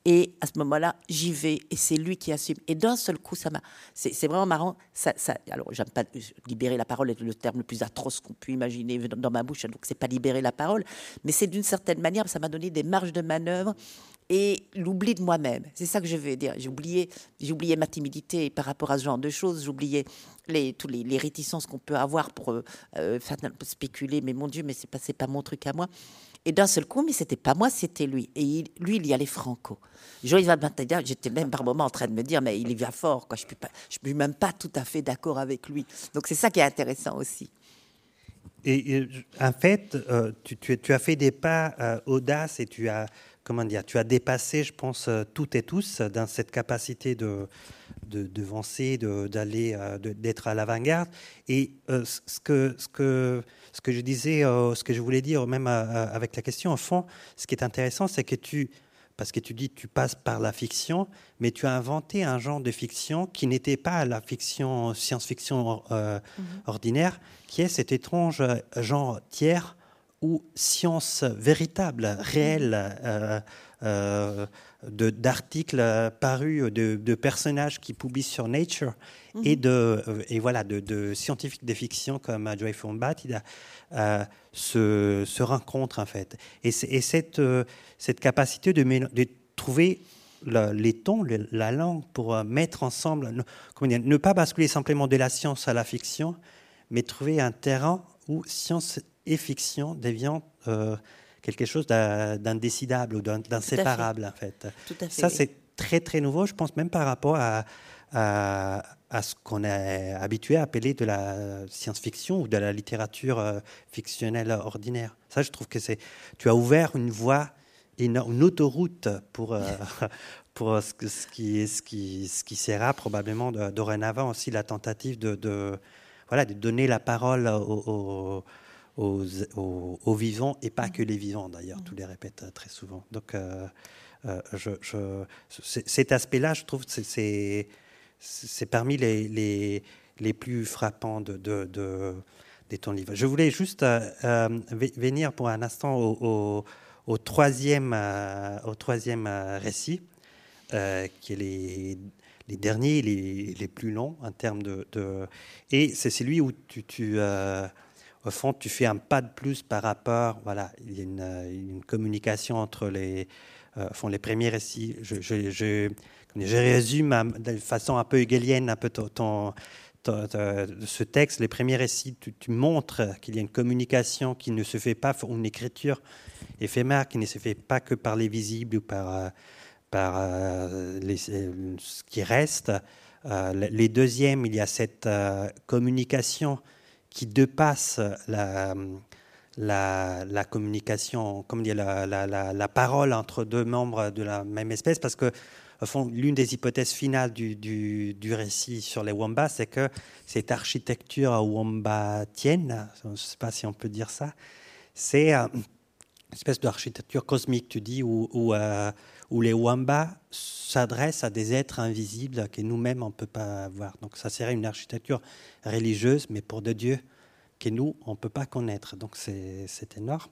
et à ce moment-là, j'y vais et c'est lui qui assume. Et d'un seul coup, ça m'a. C'est vraiment marrant. Ça, alors, j'aime pas libérer la parole est le terme le plus atroce qu'on puisse imaginer dans ma bouche. Donc, c'est pas libérer la parole, mais c'est d'une certaine manière, ça m'a donné des marges de manœuvre et l'oubli de moi-même. C'est ça que je veux dire. J'ai oublié ma timidité par rapport à ce genre de choses. J'oubliais les, tous les, réticences qu'on peut avoir pour euh, euh spéculer. Mais mon Dieu, mais c'est pas, pas mon truc à moi. Et d'un seul coup, mais c'était pas moi, c'était lui. Et lui, il y allait franco. J'étais même par moments en train de me dire, mais il y va fort, quoi. Je ne suis même pas tout à fait d'accord avec lui. Donc c'est ça qui est intéressant aussi. Et, en fait, euh, tu, tu, as fait des pas euh, audaces et tu as, comment dire, tu as dépassé, je pense, euh, toutes et tous dans cette capacité de, de, de d'aller, d'être à l'avant-garde. Et ce que, ce que ce que je disais, ce que je voulais dire même avec la question, au fond, ce qui est intéressant, c'est que tu parce que tu dis tu passes par la fiction, mais tu as inventé un genre de fiction qui n'était pas la fiction science-fiction euh, mhm. ordinaire, qui est cet étrange genre tiers ou science véritable, réelle, euh, euh, d'articles parus, de, personnages qui publient sur Nature mhm. et, de, et voilà, de, scientifiques de fiction comme Joy Fombat, euh, se, se, rencontrent en fait. Et, et cette, cette capacité de, de trouver les tons, la langue pour mettre ensemble, ne, ne pas basculer simplement de la science à la fiction, mais trouver un terrain où science et fiction deviennent euh, quelque chose d'indécidable ou d'inséparable, en fait. Ça, c'est très, très nouveau, je pense, même par rapport à, à, ce qu'on est habitué à appeler de la science-fiction ou de la littérature euh, fictionnelle ordinaire. Ça, je trouve que c'est. Tu as ouvert une voie, une, une autoroute pour. Euh, *laughs* pour ce, qui, ce, qui, ce qui sera probablement dorénavant aussi la tentative de, de, voilà, de donner la parole aux aux, vivants et pas que les vivants d'ailleurs, tous les répètent très souvent. Donc euh, euh, je, cet aspect-là, je trouve, c'est c'est parmi les, les, les, plus frappants de, de, de, de, ton livre. Je voulais juste euh, venir pour un instant au, au, troisième, au troisième récit, qui est les, les derniers, les, les, plus longs en termes de... de et c'est celui où tu, tu au fond, tu fais un pas de plus par rapport. Voilà, il y a une, communication entre les, euh, font les premiers récits. Je, résume de façon un peu hegelienne un peu ton, ce texte. Les premiers récits, tu, montres qu'il y a une communication qui ne se fait pas, une écriture éphémère qui ne se fait pas que par les visibles ou par, euh, par euh, ce qui reste. les deuxièmes, il y a cette communication qui dépasse la, communication, comme dire, la, parole entre deux membres de la même espèce, parce que l'une des hypothèses finales du, récit sur les wombats, c'est que cette architecture wombatienne, je ne sais pas si on peut dire ça, c'est une espèce d'architecture cosmique, tu dis, où, où, euh, où les wombats s'adressent à des êtres invisibles que nous-mêmes on ne peut pas voir. Donc ça serait une architecture religieuse, mais pour de Dieu, que nous, on ne peut pas connaître. Donc c'est énorme.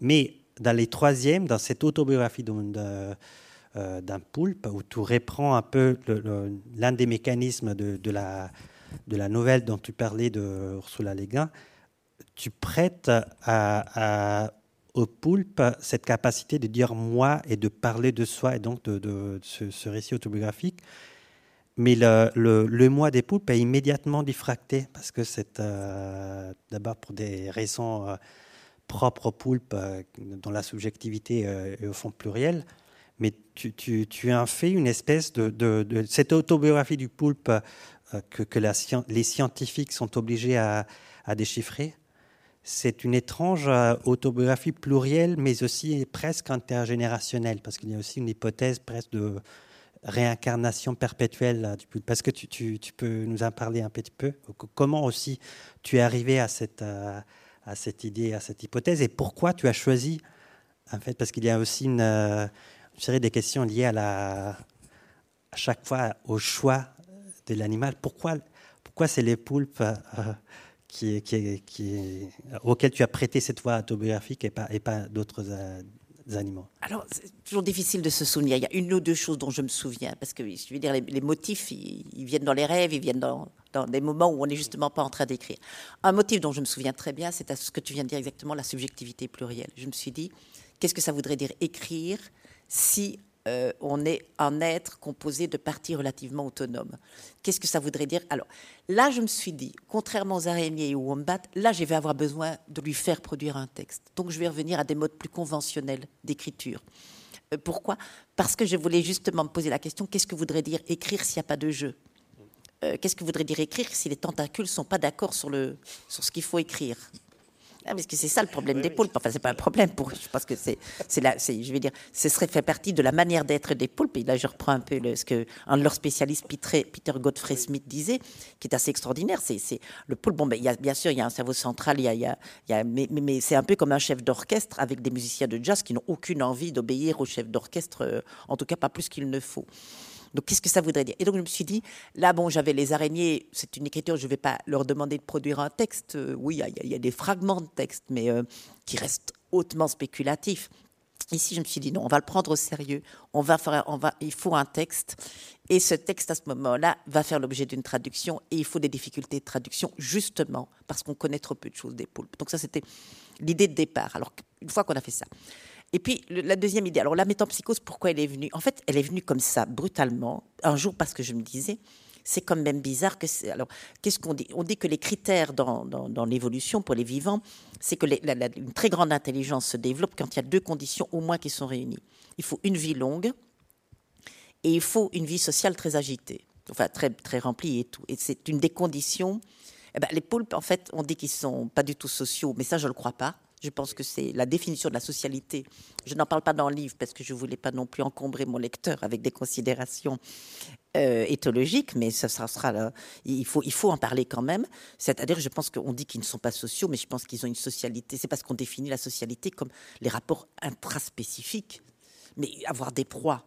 Mais dans les troisièmes, dans cette autobiographie euh, d'un poulpe, où tu reprends un peu l'un des mécanismes de, la, de la nouvelle dont tu parlais de Ursula Le Guin, tu prêtes à, au poulpe cette capacité de dire moi et de parler de soi et donc de, ce, récit autobiographique. Mais le, moi des poulpes est immédiatement diffracté parce que c'est euh, d'abord pour des raisons euh, propres au poulpe euh, dont la subjectivité est au fond plurielle. Mais tu, tu, tu as fait une espèce de, cette autobiographie du poulpe que, les scientifiques sont obligés à déchiffrer c'est une étrange euh, autobiographie plurielle, mais aussi presque intergénérationnelle, parce qu'il y a aussi une hypothèse presque de réincarnation perpétuelle Parce que tu, peux nous en parler un petit peu? Comment aussi tu es arrivé à cette, euh, idée, à cette hypothèse, et pourquoi tu as choisi, en fait, parce qu'il y a aussi une, euh, série de questions liées à, chaque fois au choix de l'animal. Pourquoi c'est les poulpes auquel tu as prêté cette voix autobiographique et pas, et pas d'autres euh, animaux Alors, c'est toujours difficile de se souvenir. Il y a une ou deux choses dont je me souviens, parce que je veux dire, les, motifs, ils, viennent dans les rêves, ils viennent dans, dans des moments où on n'est justement pas en train d'écrire. Un motif dont je me souviens très bien, c'est ce que tu viens de dire exactement, la subjectivité plurielle. Je me suis dit, qu'est-ce que ça voudrait dire écrire si euh, on est un être composé de parties relativement autonomes. Qu'est-ce que ça voudrait dire? Alors là, je me suis dit, contrairement aux araignées ou aux wombats, là, je vais avoir besoin de lui faire produire un texte. Donc je vais revenir à des modes plus conventionnels d'écriture. Euh, pourquoi? Parce que je voulais justement me poser la question, qu'est-ce que voudrait dire écrire s'il n'y a pas de jeu? Euh, Qu'est-ce que voudrait dire écrire si les tentacules ne sont pas d'accord sur, sur ce qu'il faut écrire? Ah, parce que c'est ça le problème des poulpes. Enfin, c'est pas un problème pour. Je pense que c'est, c'est là, c'est, je vais dire, ce serait fait partie de la manière d'être des poulpes. Et là, je reprends un peu le, ce que un de leurs spécialistes, Peter, Peter Godfrey Smith, disait, qui est assez extraordinaire. C'est, le poulpe. Bon, ben, il y a, bien sûr, il y a un cerveau central. Il y a, il y a, il y a mais, mais, c'est un peu comme un chef d'orchestre avec des musiciens de jazz qui n'ont aucune envie d'obéir au chef d'orchestre, euh, en tout cas pas plus qu'il ne faut. Donc, qu'est-ce que ça voudrait dire? Et donc, je me suis dit, là, bon, j'avais les araignées, c'est une écriture, je ne vais pas leur demander de produire un texte. Euh, oui, il y, a des fragments de texte, mais euh, qui restent hautement spéculatifs. Ici, je me suis dit, non, on va le prendre au sérieux. On va il faut un texte. Et ce texte, à ce moment-là, va faire l'objet d'une traduction. Et il faut des difficultés de traduction, justement, parce qu'on connaît trop peu de choses des poulpes. Donc, ça, c'était l'idée de départ. Alors, une fois qu'on a fait ça, et puis la deuxième idée, alors la métampsychose, pourquoi elle est venue? En fait, elle est venue comme ça, brutalement, un jour parce que je me disais, c'est quand même bizarre que. Alors, qu'est-ce qu'on dit? On dit que les critères dans, l'évolution pour les vivants, c'est que une très grande intelligence se développe quand il y a deux conditions au moins qui sont réunies. Il faut une vie longue et il faut une vie sociale très agitée, enfin très, très remplie et tout. Et c'est une des conditions. Eh ben, les poulpes, en fait, on dit qu'ils sont pas du tout sociaux, mais ça, je ne le crois pas. Je pense que c'est la définition de la socialité. Je n'en parle pas dans le livre parce que je ne voulais pas non plus encombrer mon lecteur avec des considérations euh, éthologiques, mais ça, sera là. Il faut, il faut en parler quand même. C'est-à-dire, je pense qu'on dit qu'ils ne sont pas sociaux, mais je pense qu'ils ont une socialité. C'est parce qu'on définit la socialité comme les rapports intraspécifiques. Mais avoir des proies,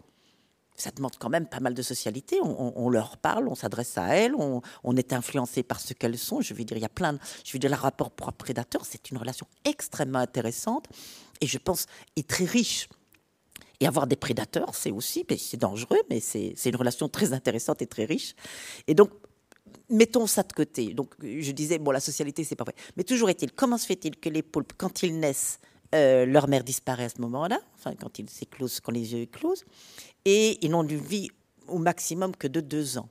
ça demande quand même pas mal de socialité. On, leur parle, on s'adresse à elles, on, est influencé par ce qu'elles sont. Je veux dire, il y a plein de. Je veux dire, le rapport proie-prédateur, c'est une relation extrêmement intéressante et je pense est très riche. Et avoir des prédateurs, c'est aussi, c'est dangereux, mais c'est une relation très intéressante et très riche. Et donc, mettons ça de côté. Donc, je disais, bon, la socialité, c'est pas vrai. Mais toujours est-il, comment se fait-il que les poulpes, quand ils naissent, euh, leur mère disparaît à ce moment-là, enfin, quand quand les yeux éclosent, et ils n'ont une vie au maximum que de deux ans.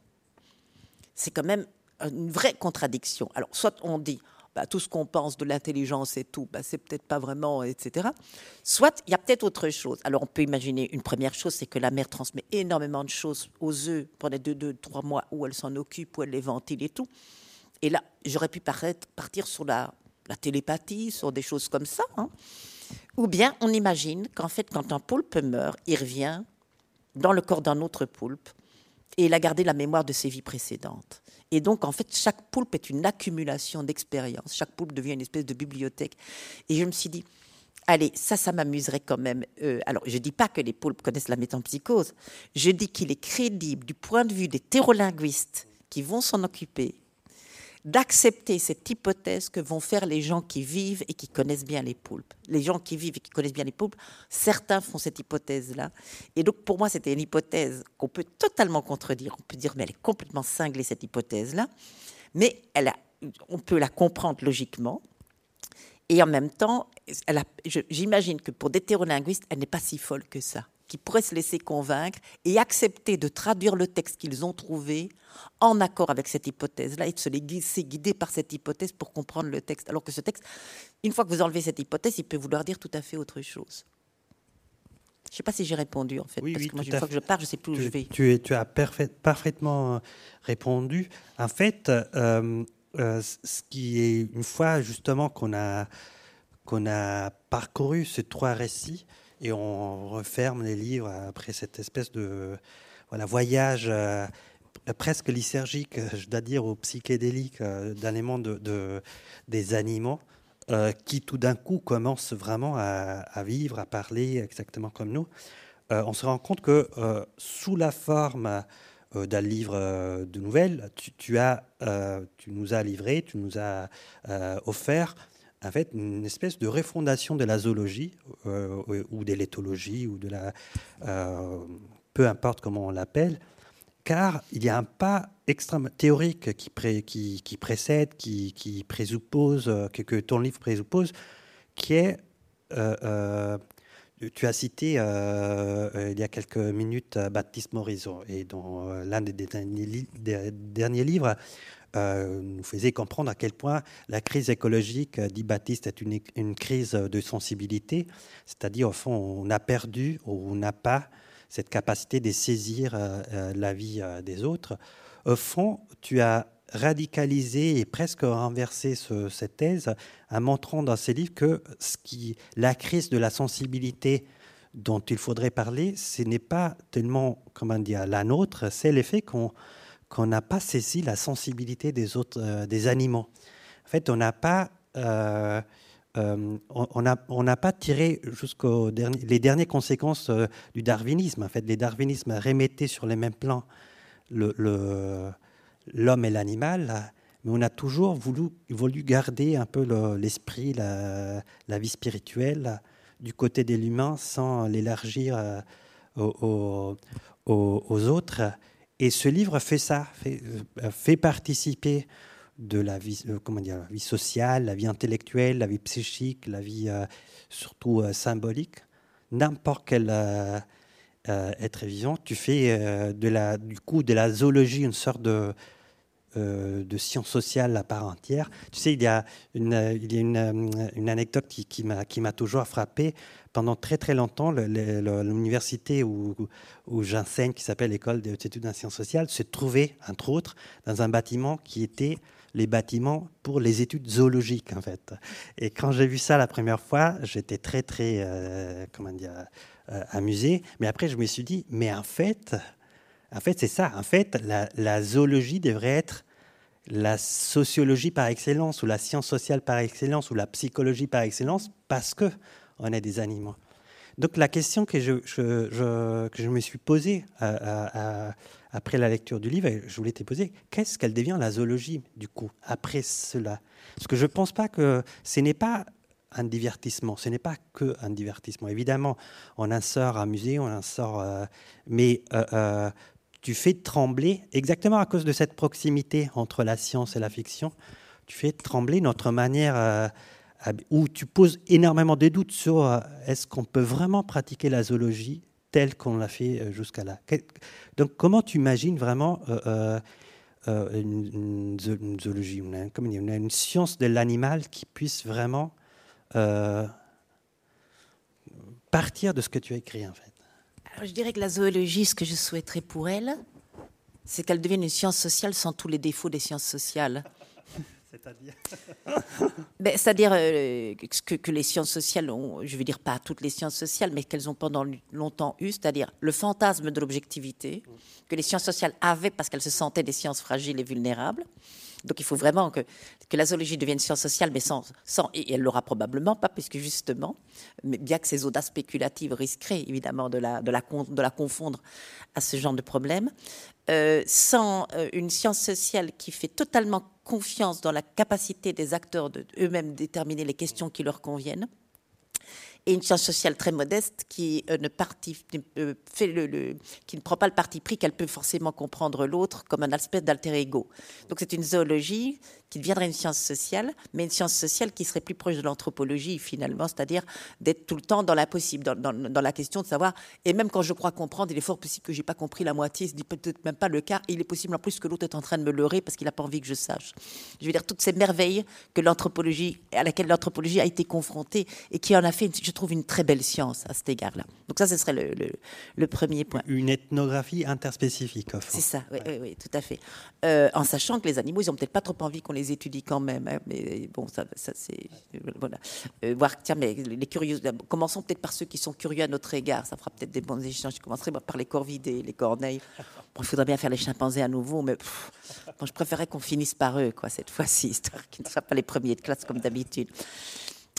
C'est quand même une vraie contradiction. Alors, soit on dit bah, tout ce qu'on pense de l'intelligence et tout, bah, c'est peut-être pas vraiment, etc. Soit il y a peut-être autre chose. Alors, on peut imaginer une première chose, c'est que la mère transmet énormément de choses aux œufs pendant deux, deux, trois mois où elle s'en occupe, où elle les ventile et tout. Et là, j'aurais pu partir sur la, la, télépathie, sur des choses comme ça. Hein. Ou bien on imagine qu'en fait, quand un poulpe meurt, il revient dans le corps d'un autre poulpe et il a gardé la mémoire de ses vies précédentes. Et donc, en fait, chaque poulpe est une accumulation d'expériences. Chaque poulpe devient une espèce de bibliothèque. Et je me suis dit, allez, ça, ça m'amuserait quand même. Euh, alors, je ne dis pas que les poulpes connaissent la métampsychose. Je dis qu'il est crédible du point de vue des thérolinguistes qui vont s'en occuper d'accepter cette hypothèse que vont faire les gens qui vivent et qui connaissent bien les poulpes. Les gens qui vivent et qui connaissent bien les poulpes, certains font cette hypothèse-là. Et donc, pour moi, c'était une hypothèse qu'on peut totalement contredire. On peut dire, mais elle est complètement cinglée, cette hypothèse-là. Mais elle a, on peut la comprendre logiquement. Et en même temps, j'imagine que pour des elle n'est pas si folle que ça qui pourraient se laisser convaincre et accepter de traduire le texte qu'ils ont trouvé en accord avec cette hypothèse-là et de se laisser guider par cette hypothèse pour comprendre le texte. Alors que ce texte, une fois que vous enlevez cette hypothèse, il peut vouloir dire tout à fait autre chose. Je ne sais pas si j'ai répondu en fait, parce que moi, une fois que je pars, je ne sais plus où je vais. Tu, tu as parfaitement euh, répondu. En fait, euh, euh, ce qui est une fois justement qu'on a qu'on a parcouru ces trois récits, et on referme les livres après cette espèce de voilà, voyage euh, presque lysergique, je dois dire, au psychédélique euh, d'un élément de, des animaux euh, qui tout d'un coup commencent vraiment à, vivre, à parler exactement comme nous. on se rend compte que sous la forme d'un livre de nouvelles, tu nous as livré, tu nous as offert en fait une espèce de refondation de la zoologie euh, ou de l'éthologie ou de la euh, peu importe comment on l'appelle, car il y a un pas extrêmement théorique qui, précède, qui, présuppose, euh, que, ton livre présuppose, qui est tu as cité il y a quelques minutes Baptiste Morisot, et dans l'un des, derniers livres, euh, nous faisait comprendre à quel point la crise écologique, euh, dit Baptiste, est une, crise de sensibilité, c'est-à-dire au fond on a perdu ou on n'a pas cette capacité de saisir euh, la vie des autres. Au fond, tu as radicalisé et presque renversé cette thèse en montrant dans ses livres que ce qui, la crise de la sensibilité dont il faudrait parler, ce n'est pas tellement, comment dire, la nôtre, c'est l'effet qu'on qu'on n'a pas saisi la sensibilité des autres, euh, des animaux. En fait, on n'a pas, euh, euh, on on pas tiré jusqu'aux derniers, les dernières conséquences du darwinisme. En fait, les darwinismes remettaient sur les mêmes plans l'homme et l'animal, mais on a toujours voulu, garder un peu l'esprit, la, vie spirituelle du côté de l'humain sans l'élargir aux, autres. Et ce livre fait ça, fait, euh, participer de la vie, euh, comment dire, la vie sociale, la vie intellectuelle, la vie psychique, la vie euh, surtout symbolique. N'importe quel être vivant, tu fais du coup de la zoologie une sorte de, de science sociale à part entière. Tu sais, il y a une, il y a une, une anecdote qui, qui m'a toujours frappé pendant très très longtemps, l'université où, où j'enseigne, qui s'appelle l'École des études en sciences sociales, se trouvait, entre autres, dans un bâtiment qui était les bâtiments pour les études zoologiques, en fait. Et quand j'ai vu ça la première fois, j'étais très, très, euh, comment dire, euh, amusé. Mais après, je me suis dit, mais en fait, en fait c'est ça. En fait, la, zoologie devrait être la sociologie par excellence, ou la science sociale par excellence, ou la psychologie par excellence, parce que on est des animaux. Donc la question que je, me suis posée euh, euh, après la lecture du livre, je voulais te poser, qu'est-ce qu'elle devient la zoologie du coup, après cela? Parce que je ne pense pas que ce n'est pas un divertissement, ce n'est pas que un divertissement. Évidemment, on en sort amusé, on en sort... Euh, mais tu fais trembler, exactement à cause de cette proximité entre la science et la fiction, tu fais trembler notre manière où tu poses énormément de doutes sur euh, est-ce qu'on peut vraiment pratiquer la zoologie telle qu'on l'a fait euh, jusqu'à là? Donc comment tu imagines vraiment euh, une, zoologie, une, une, une, science de l'animal qui puisse vraiment partir de ce que tu as écrit en fait? Alors je dirais que la zoologie, ce que je souhaiterais pour elle, c'est qu'elle devienne une science sociale sans tous les défauts des sciences sociales. C'est-à-dire *laughs* ben, C'est-à-dire euh, que, que, les sciences sociales ont, je veux dire pas toutes les sciences sociales, mais qu'elles ont pendant longtemps eu, c'est-à-dire le fantasme de l'objectivité que les sciences sociales avaient parce qu'elles se sentaient des sciences fragiles et vulnérables. Donc il faut vraiment que, la zoologie devienne science sociale, mais sans, sans et elle l'aura probablement pas, puisque justement, bien que ces audaces spéculatives risqueraient évidemment de la, de la, de la confondre à ce genre de problème, euh, sans euh, une science sociale qui fait totalement confiance dans la capacité des acteurs de eux-mêmes déterminer les questions qui leur conviennent, et une science sociale très modeste qui, euh, ne, euh, qui ne prend pas le parti pris qu'elle peut forcément comprendre l'autre comme un aspect d'alter ego. Donc c'est une zoologie qui deviendrait une science sociale, mais une science sociale qui serait plus proche de l'anthropologie finalement, c'est-à-dire d'être tout le temps dans l'impossible, dans, dans, la question de savoir, et même quand je crois comprendre, il est fort possible que j'ai pas compris la moitié, ce n'est peut-être même pas le cas, et il est possible en plus que l'autre est en train de me leurrer parce qu'il n'a pas envie que je sache. Je veux dire, toutes ces merveilles que à laquelle l'anthropologie a été confrontée et qui en a fait, je trouve, une très belle science à cet égard-là. Donc ça, ce serait le, le, premier point. Une ethnographie interspécifique, C'est ça, oui, oui, oui, tout à fait. Euh, en sachant que les animaux, ils n'ont peut-être pas trop envie qu'on les étudie quand même. Hein, mais bon, ça, ça c'est. Voilà. Euh, voir, tiens, mais les curieux. Commençons peut-être par ceux qui sont curieux à notre égard. Ça fera peut-être des bons échanges. Je commencerai par les corvidés, les corneilles. Bon, il faudrait bien faire les chimpanzés à nouveau, mais bon, je préférerais qu'on finisse par eux, quoi, cette fois-ci, histoire qu'ils ne soient pas les premiers de classe comme d'habitude.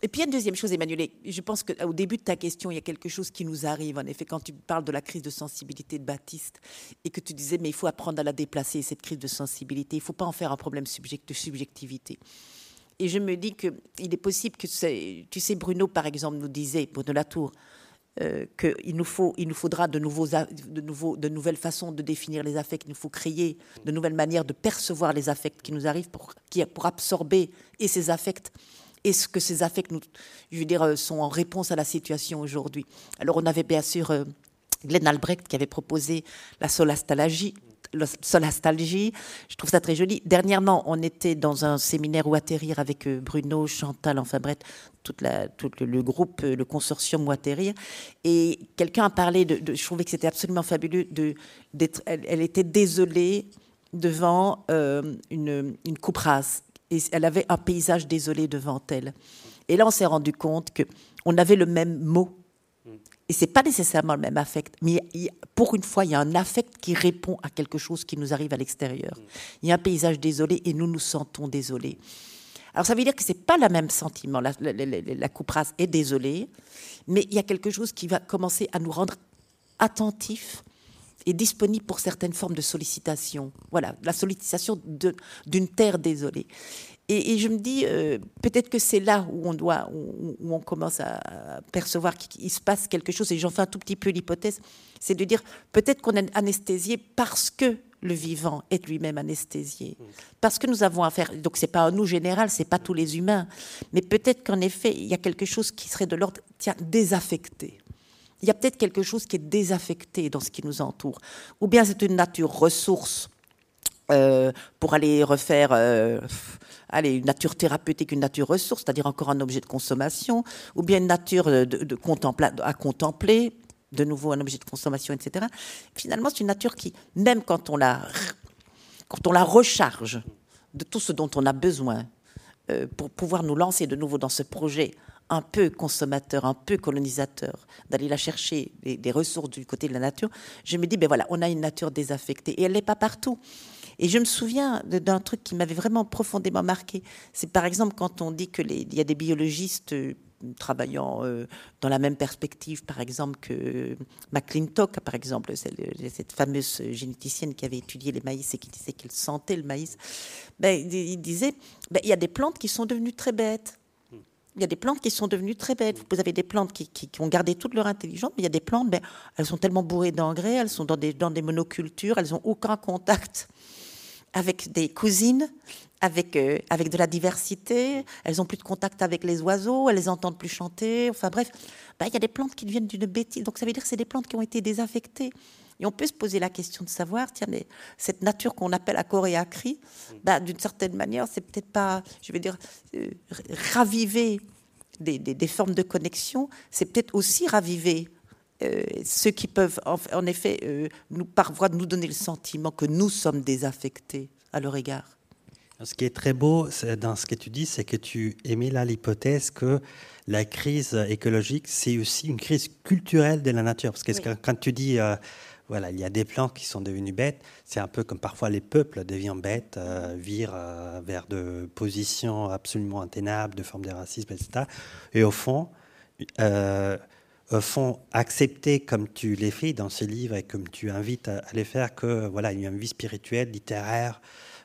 Et puis il y a une deuxième chose, Emmanuel. Je pense qu'au début de ta question, il y a quelque chose qui nous arrive. En effet, quand tu parles de la crise de sensibilité de Baptiste et que tu disais, mais il faut apprendre à la déplacer, cette crise de sensibilité. Il ne faut pas en faire un problème de subjectivité. Et je me dis qu'il est possible que, tu sais, Bruno, par exemple, nous disait, Bruno Latour, euh, qu'il nous, nous faudra de, nouveaux, de, nouveaux, de nouvelles façons de définir les affects, il nous faut créer de nouvelles manières de percevoir les affects qui nous arrivent pour, pour absorber et ces affects est-ce que ces affects, je veux dire, euh, sont en réponse à la situation aujourd'hui Alors, on avait bien sûr euh, Glenn Albrecht qui avait proposé la solastalgie. je trouve ça très joli. Dernièrement, on était dans un séminaire où atterrir avec euh, Bruno, Chantal, enfin tout le, groupe, le consortium où atterrir. Et quelqu'un a parlé de, je trouvais que c'était absolument fabuleux, de, elle, elle était désolée devant une, une. Et elle avait un paysage désolé devant elle. Et là, on s'est rendu compte que on avait le même mot. Et c'est pas nécessairement le même affect, mais pour une fois, il y a un affect qui répond à quelque chose qui nous arrive à l'extérieur. Il y a un paysage désolé et nous nous sentons désolés. Alors ça veut dire que c'est pas le même sentiment. La, la, la, est désolée, mais il y a quelque chose qui va commencer à nous rendre attentifs et disponibles pour certaines formes de sollicitation. Voilà, la sollicitation d'une terre désolée. Et, je me dis, euh, peut-être que c'est là où on doit, où, on commence à percevoir qu'il se passe quelque chose. Et j'en fais un tout petit peu l'hypothèse, c'est de dire peut-être qu'on est anesthésié parce que le vivant est lui-même anesthésié. Parce que nous avons affaire, donc c'est pas un nous général, c'est pas tous les humains, mais peut-être qu'en effet, il y a quelque chose qui serait de l'ordre, tiens, désaffecté. Il y a peut-être quelque chose qui est désaffecté dans ce qui nous entoure. Ou bien c'est une nature ressource euh, pour aller refaire euh, une nature thérapeutique, une nature ressource, c'est-à-dire encore un objet de consommation, ou bien une nature à contempler, de nouveau un objet de consommation, etc. Finalement, c'est une nature qui, même quand on la, quand on la recharge de tout ce dont on a besoin euh, pour pouvoir nous lancer de nouveau dans ce projet un peu consommateur, un peu colonisateur, d'aller la chercher, des, ressources du côté de la nature, je me dis, ben voilà, on a une nature désaffectée. Et elle n'est pas partout. Et je me souviens d'un truc qui m'avait vraiment profondément marqué. C'est par exemple quand on dit qu'il y a des biologistes euh, travaillant euh, dans la même perspective, par exemple, que McClintock, par exemple, cette fameuse généticienne qui avait étudié les maïs et qui disait qu'elle sentait le maïs, ben, il disait ben, il y a des plantes qui sont devenues très bêtes. Il y a des plantes qui sont devenues très bêtes. Vous avez des plantes qui, ont gardé toute leur intelligence, mais il y a des plantes, ben, elles sont tellement bourrées d'engrais, elles sont dans des, monocultures, elles n'ont aucun contact avec des cousines, avec, euh, de la diversité. Elles n'ont plus de contact avec les oiseaux, elles les entendent plus chanter. Enfin bref, bah, il y a des plantes qui deviennent d'une bêtise. Donc ça veut dire que c'est des plantes qui ont été désaffectées. Et on peut se poser la question de savoir, tiens, mais cette nature qu'on appelle à corps et à cri, bah, d'une certaine manière, c'est peut-être pas, je vais dire, euh, raviver des, des, formes de connexion, c'est peut-être aussi raviver euh, ceux qui peuvent en, effet euh, nous parfois nous donner le sentiment que nous sommes désaffectés à leur égard. Ce qui est très beau dans ce que tu dis, c'est que tu émets là l'hypothèse que la crise écologique, c'est aussi une crise culturelle de la nature. Parce que quand tu dis, euh, voilà, il y a des plantes qui sont devenues bêtes, c'est un peu comme parfois les peuples deviennent bêtes, virent vers de positions absolument intenables, de formes de racisme, etc. Et au fond, euh, font accepter, comme tu l'as fait dans ce livre et comme tu invites à, les faire, que voilà, il y a une vie spirituelle, littéraire,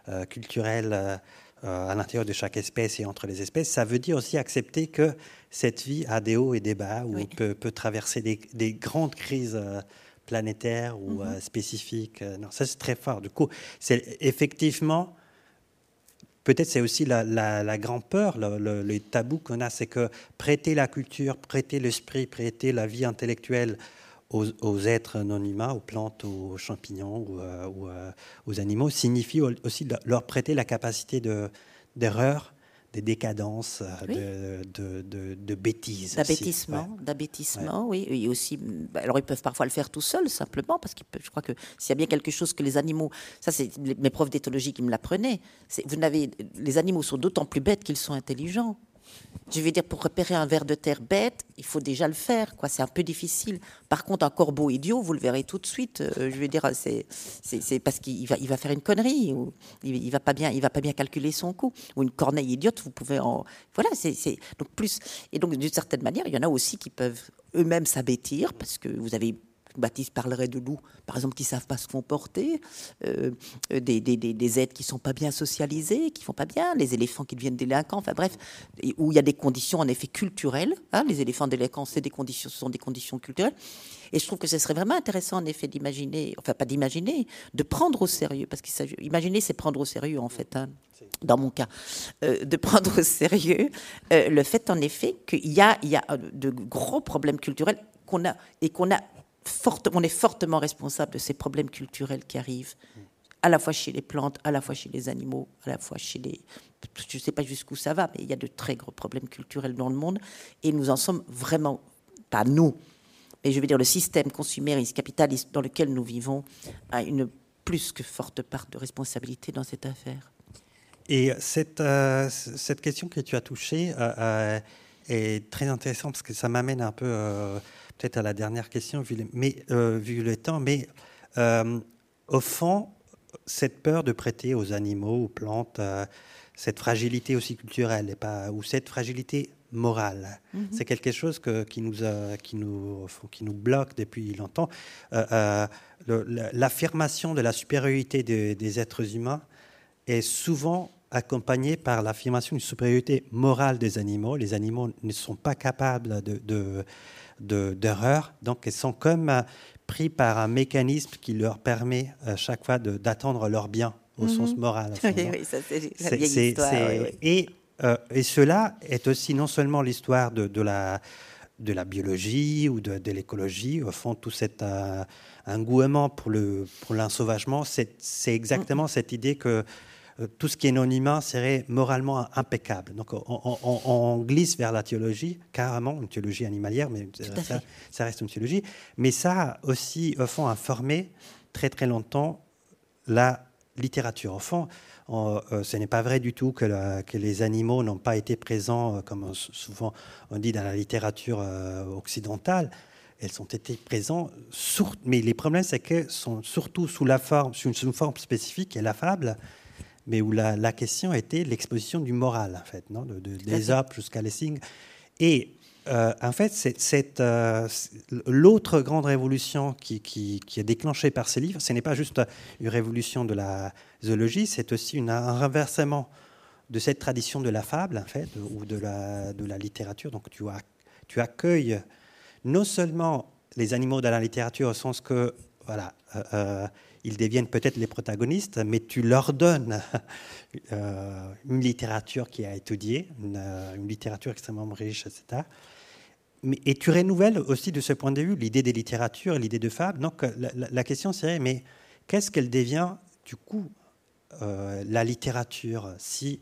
euh, culturelle euh, à l'intérieur de chaque espèce et entre les espèces. Ça veut dire aussi accepter que cette vie a des hauts et des bas, ou peut, peut, traverser des, grandes crises planétaires ou mm-hmm. spécifiques. Non, ça c'est très fort. Du coup, c'est effectivement peut-être c'est aussi la, la, grande peur, le, tabou qu'on a, c'est que prêter la culture, prêter l'esprit, prêter la vie intellectuelle aux, êtres non humains, aux plantes, aux champignons ou, euh, euh, aux animaux, signifie aussi leur prêter la capacité d'erreur des décadences, euh, de, de, de, bêtises. D'abêtissement, d'abêtissement, oui. Et aussi, bah, alors ils peuvent parfois le faire tout seuls, simplement, parce que je crois que s'il y a bien quelque chose que les animaux, ça c'est mes profs d'éthologie qui me l'apprenaient, vous n'avez, les animaux sont d'autant plus bêtes qu'ils sont intelligents. Je veux dire, pour repérer un ver de terre bête, il faut déjà le faire. Quoi, c'est un peu difficile. Par contre, un corbeau idiot, vous le verrez tout de suite. Euh, je veux dire, c'est, c'est, parce qu'il va, faire une connerie ou il, il, va pas bien, il va pas bien calculer son coup. Ou une corneille idiote, vous pouvez en, voilà, c'est, c'est donc plus. Et donc d'une certaine manière, il y en a aussi qui peuvent eux-mêmes s'abêtir parce que vous avez Baptiste parlerait de loups, par exemple, qui ne savent pas se comporter, euh, des, des, des, êtres qui ne sont pas bien socialisés, qui ne font pas bien, les éléphants qui deviennent délinquants, enfin bref, où il y a des conditions en effet culturelles. Hein, les éléphants délinquants, c'est des conditions, ce sont des conditions culturelles. Et je trouve que ce serait vraiment intéressant en effet d'imaginer, enfin pas d'imaginer, de prendre au sérieux, parce qu'imaginer c'est prendre au sérieux en fait. Hein, dans mon cas, euh, de prendre au sérieux euh, le fait en effet qu'il y a, il y a de gros problèmes culturels qu'on a et qu'on a on est fortement responsable de ces problèmes culturels qui arrivent, à la fois chez les plantes, à la fois chez les animaux, à la fois chez les... Je ne sais pas jusqu'où ça va, mais il y a de très gros problèmes culturels dans le monde, et nous en sommes vraiment, pas nous, mais je veux dire le système consumériste, capitaliste dans lequel nous vivons, a une plus que forte part de responsabilité dans cette affaire. Et cette, euh, question que tu as touchée euh, est très intéressante parce que ça m'amène un peu peut-être à la dernière question vu, mais, vu le temps. Mais au fond, cette peur de prêter aux animaux, aux plantes, cette fragilité aussi culturelle et pas, ou cette fragilité morale. Mhm. C'est quelque chose que, qui, nous, qui, nous, qui nous bloque depuis longtemps. Euh, euh, l'affirmation de la supériorité des êtres humains est souvent accompagnée par l'affirmation d'une supériorité morale des animaux. Les animaux ne sont pas capables de, d'erreur, donc ils sont comme euh, pris par un mécanisme qui leur permet à chaque fois d'attendre leur bien au sens mhm. moral. oui, ça c'est histoire. Et euh, et cela est aussi non seulement l'histoire de, la, de la biologie ou de, l'écologie, au fond, tout cet euh, engouement pour l'ensauvagement, pour c'est exactement mm. cette idée que euh, tout ce qui est non humain serait moralement impeccable. Donc on, glisse vers la théologie, carrément une théologie animalière, mais ça, ça, reste une théologie. Mais ça a aussi, au fond, informé très très longtemps la littérature. Au fond, euh, ce n'est pas vrai du tout que, les animaux n'ont pas été présents, euh, comme souvent on dit dans la littérature euh, occidentale. Elles ont été présentes, mais les problèmes, c'est qu'elles sont surtout sous la forme, sous une, forme spécifique, et la fable, mais où la, question était l'exposition du moral, en fait, non de, de, des jusqu'à Lessing. Et euh, en fait, c'est euh, l'autre grande révolution qui, qui, est déclenchée par ces livres. Ce n'est pas juste une révolution de la zoologie, c'est aussi un renversement de cette tradition de la fable, en fait, ou de la, de la littérature. Donc, tu, as, tu accueilles non seulement les animaux dans la littérature au sens que, voilà, euh, ils deviennent peut-être les protagonistes, mais tu leur donnes *laughs* une littérature qui a étudié, une, une littérature extrêmement riche, etc et tu renouvelles aussi de ce point de vue l'idée des littératures, l'idée de fable. Donc la, question serait, mais qu'est-ce qu'elle devient du coup euh, la littérature si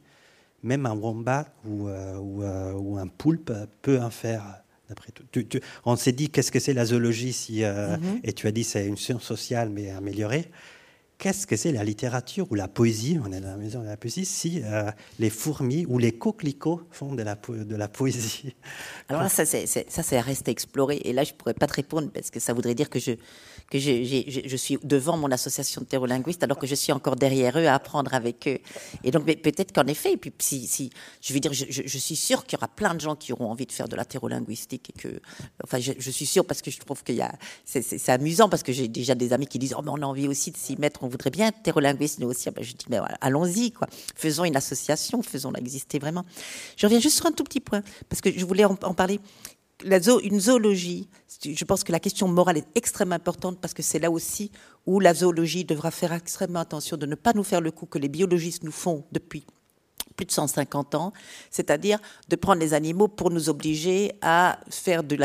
même un wombat ou, euh, euh, ou, un poulpe peut en faire tout. on s'est dit qu'est-ce que c'est la zoologie si, mm-hmm. et tu as dit c'est une science sociale mais améliorée qu'est-ce que c'est la littérature ou la poésie? On est dans la maison de la poésie si euh, les fourmis ou les coquelicots font de la, de la poésie. Alors là, ça, c'est à rester exploré. Et là, je ne pourrais pas te répondre parce que ça voudrait dire que je, que je, suis devant mon association de terrolinguistes alors que je suis encore derrière eux à apprendre avec eux. Et donc, peut-être qu'en effet, et puis si, si, je veux dire, je, suis sûre qu'il y aura plein de gens qui auront envie de faire de la terrolinguistique et que, enfin, je, suis sûre parce que je trouve qu'il y a, c'est, amusant parce que j'ai déjà des amis qui disent, oh, mais on a envie aussi de s'y mettre, on voudrait bien être terrolinguiste, nous aussi. Ah ben, je dis, mais allons-y, quoi. Faisons une association, faisons-la exister vraiment. Je reviens juste sur un tout petit point parce que je voulais en parler une zoologie, je pense que la question morale est extrêmement importante parce que c'est là aussi où la zoologie devra faire extrêmement attention de ne pas nous faire le coup que les biologistes nous font depuis plus de 150 ans, c'est-à-dire de prendre les animaux pour nous obliger à faire, des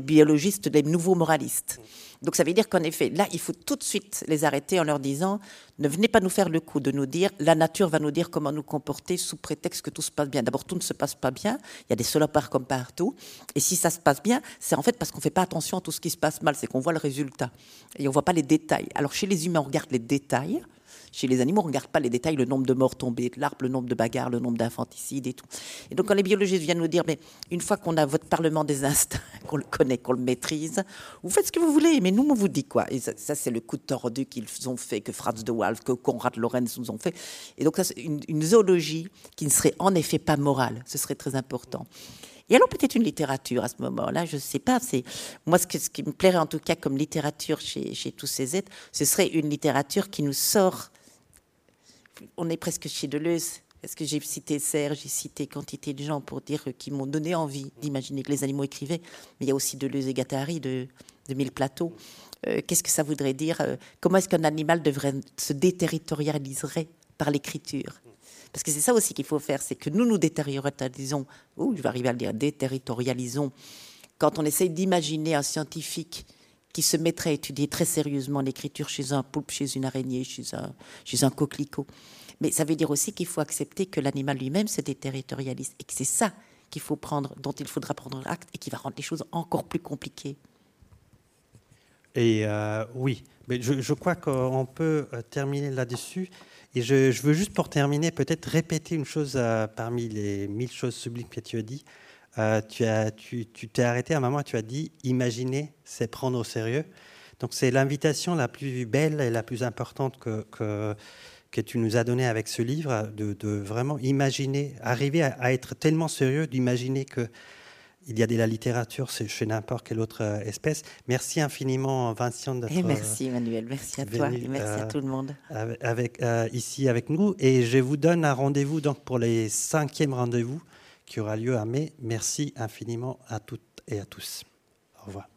biologistes des nouveaux moralistes. Donc ça veut dire qu'en effet, là, il faut tout de suite les arrêter en leur disant ne venez pas nous faire le coup de nous dire la nature va nous dire comment nous comporter sous prétexte que tout se passe bien. D'abord, tout ne se passe pas bien. Il y a des salopards comme partout. Et si ça se passe bien, c'est en fait parce qu'on ne fait pas attention à tout ce qui se passe mal. C'est qu'on voit le résultat et on ne voit pas les détails. Alors chez les humains, on regarde les détails. Chez les animaux, on ne regarde pas les détails, le nombre de morts tombées de l'arbre, le nombre de bagarres, le nombre d'infanticides et tout. Et donc, quand les biologistes viennent nous dire, mais une fois qu'on a votre parlement des instincts, *laughs* qu'on le connaît, qu'on le maîtrise, vous faites ce que vous voulez, mais nous, on vous dit quoi? Et ça, c'est le coup de tordu qu'ils ont fait, que Franz de Waal, que Konrad Lorenz nous ont fait. Et donc, ça, c'est une, zoologie qui ne serait en effet pas morale. Ce serait très important. Et alors peut-être une littérature à ce moment-là, je ne sais pas. C'est moi ce, qui me plairait en tout cas comme littérature chez tous ces êtres, ce serait une littérature qui nous sort on est presque chez Deleuze. Est-ce que j'ai cité Serge, j'ai cité quantité de gens pour dire qui m'ont donné envie d'imaginer que les animaux écrivaient. Mais il y a aussi Deleuze et Gattari de, de Mille Plateaux. Euh, qu'est-ce que ça voudrait dire euh, Comment est-ce qu'un animal devrait se déterritorialiserait par l'écriture? Parce que c'est ça aussi qu'il faut faire, c'est que nous nous déterritorialisons, ou je vais arriver à le dire, déterritorialisons, quand on essaye d'imaginer un scientifique qui se mettrait à étudier très sérieusement l'écriture chez un poulpe, chez une araignée, chez un, chez un coquelicot. Mais ça veut dire aussi qu'il faut accepter que l'animal lui-même se déterritorialise et que c'est ça qu'il faut prendre, dont il faudra prendre acte et qui va rendre les choses encore plus compliquées. Et oui, mais je, crois qu'on peut terminer là-dessus. Et je, veux juste pour terminer, peut-être répéter une chose parmi les mille choses sublimes que tu as dit. Tu as, tu, t'es arrêté à un moment, tu as dit imaginer, c'est prendre au sérieux. Donc c'est l'invitation la plus belle et la plus importante que, que, que tu nous as donnée avec ce livre, de, de vraiment imaginer, arriver à, être tellement sérieux, d'imaginer que il y a de la littérature chez n'importe quelle autre euh, espèce. Merci infiniment, Vincent, d'être. Et merci, Manuel. Merci à toi. Et merci à euh, tout le monde. Avec, euh, ici avec nous. Et je vous donne un rendez-vous donc pour les cinquièmes rendez-vous qui aura lieu à mai. Merci infiniment à toutes et à tous. Au revoir.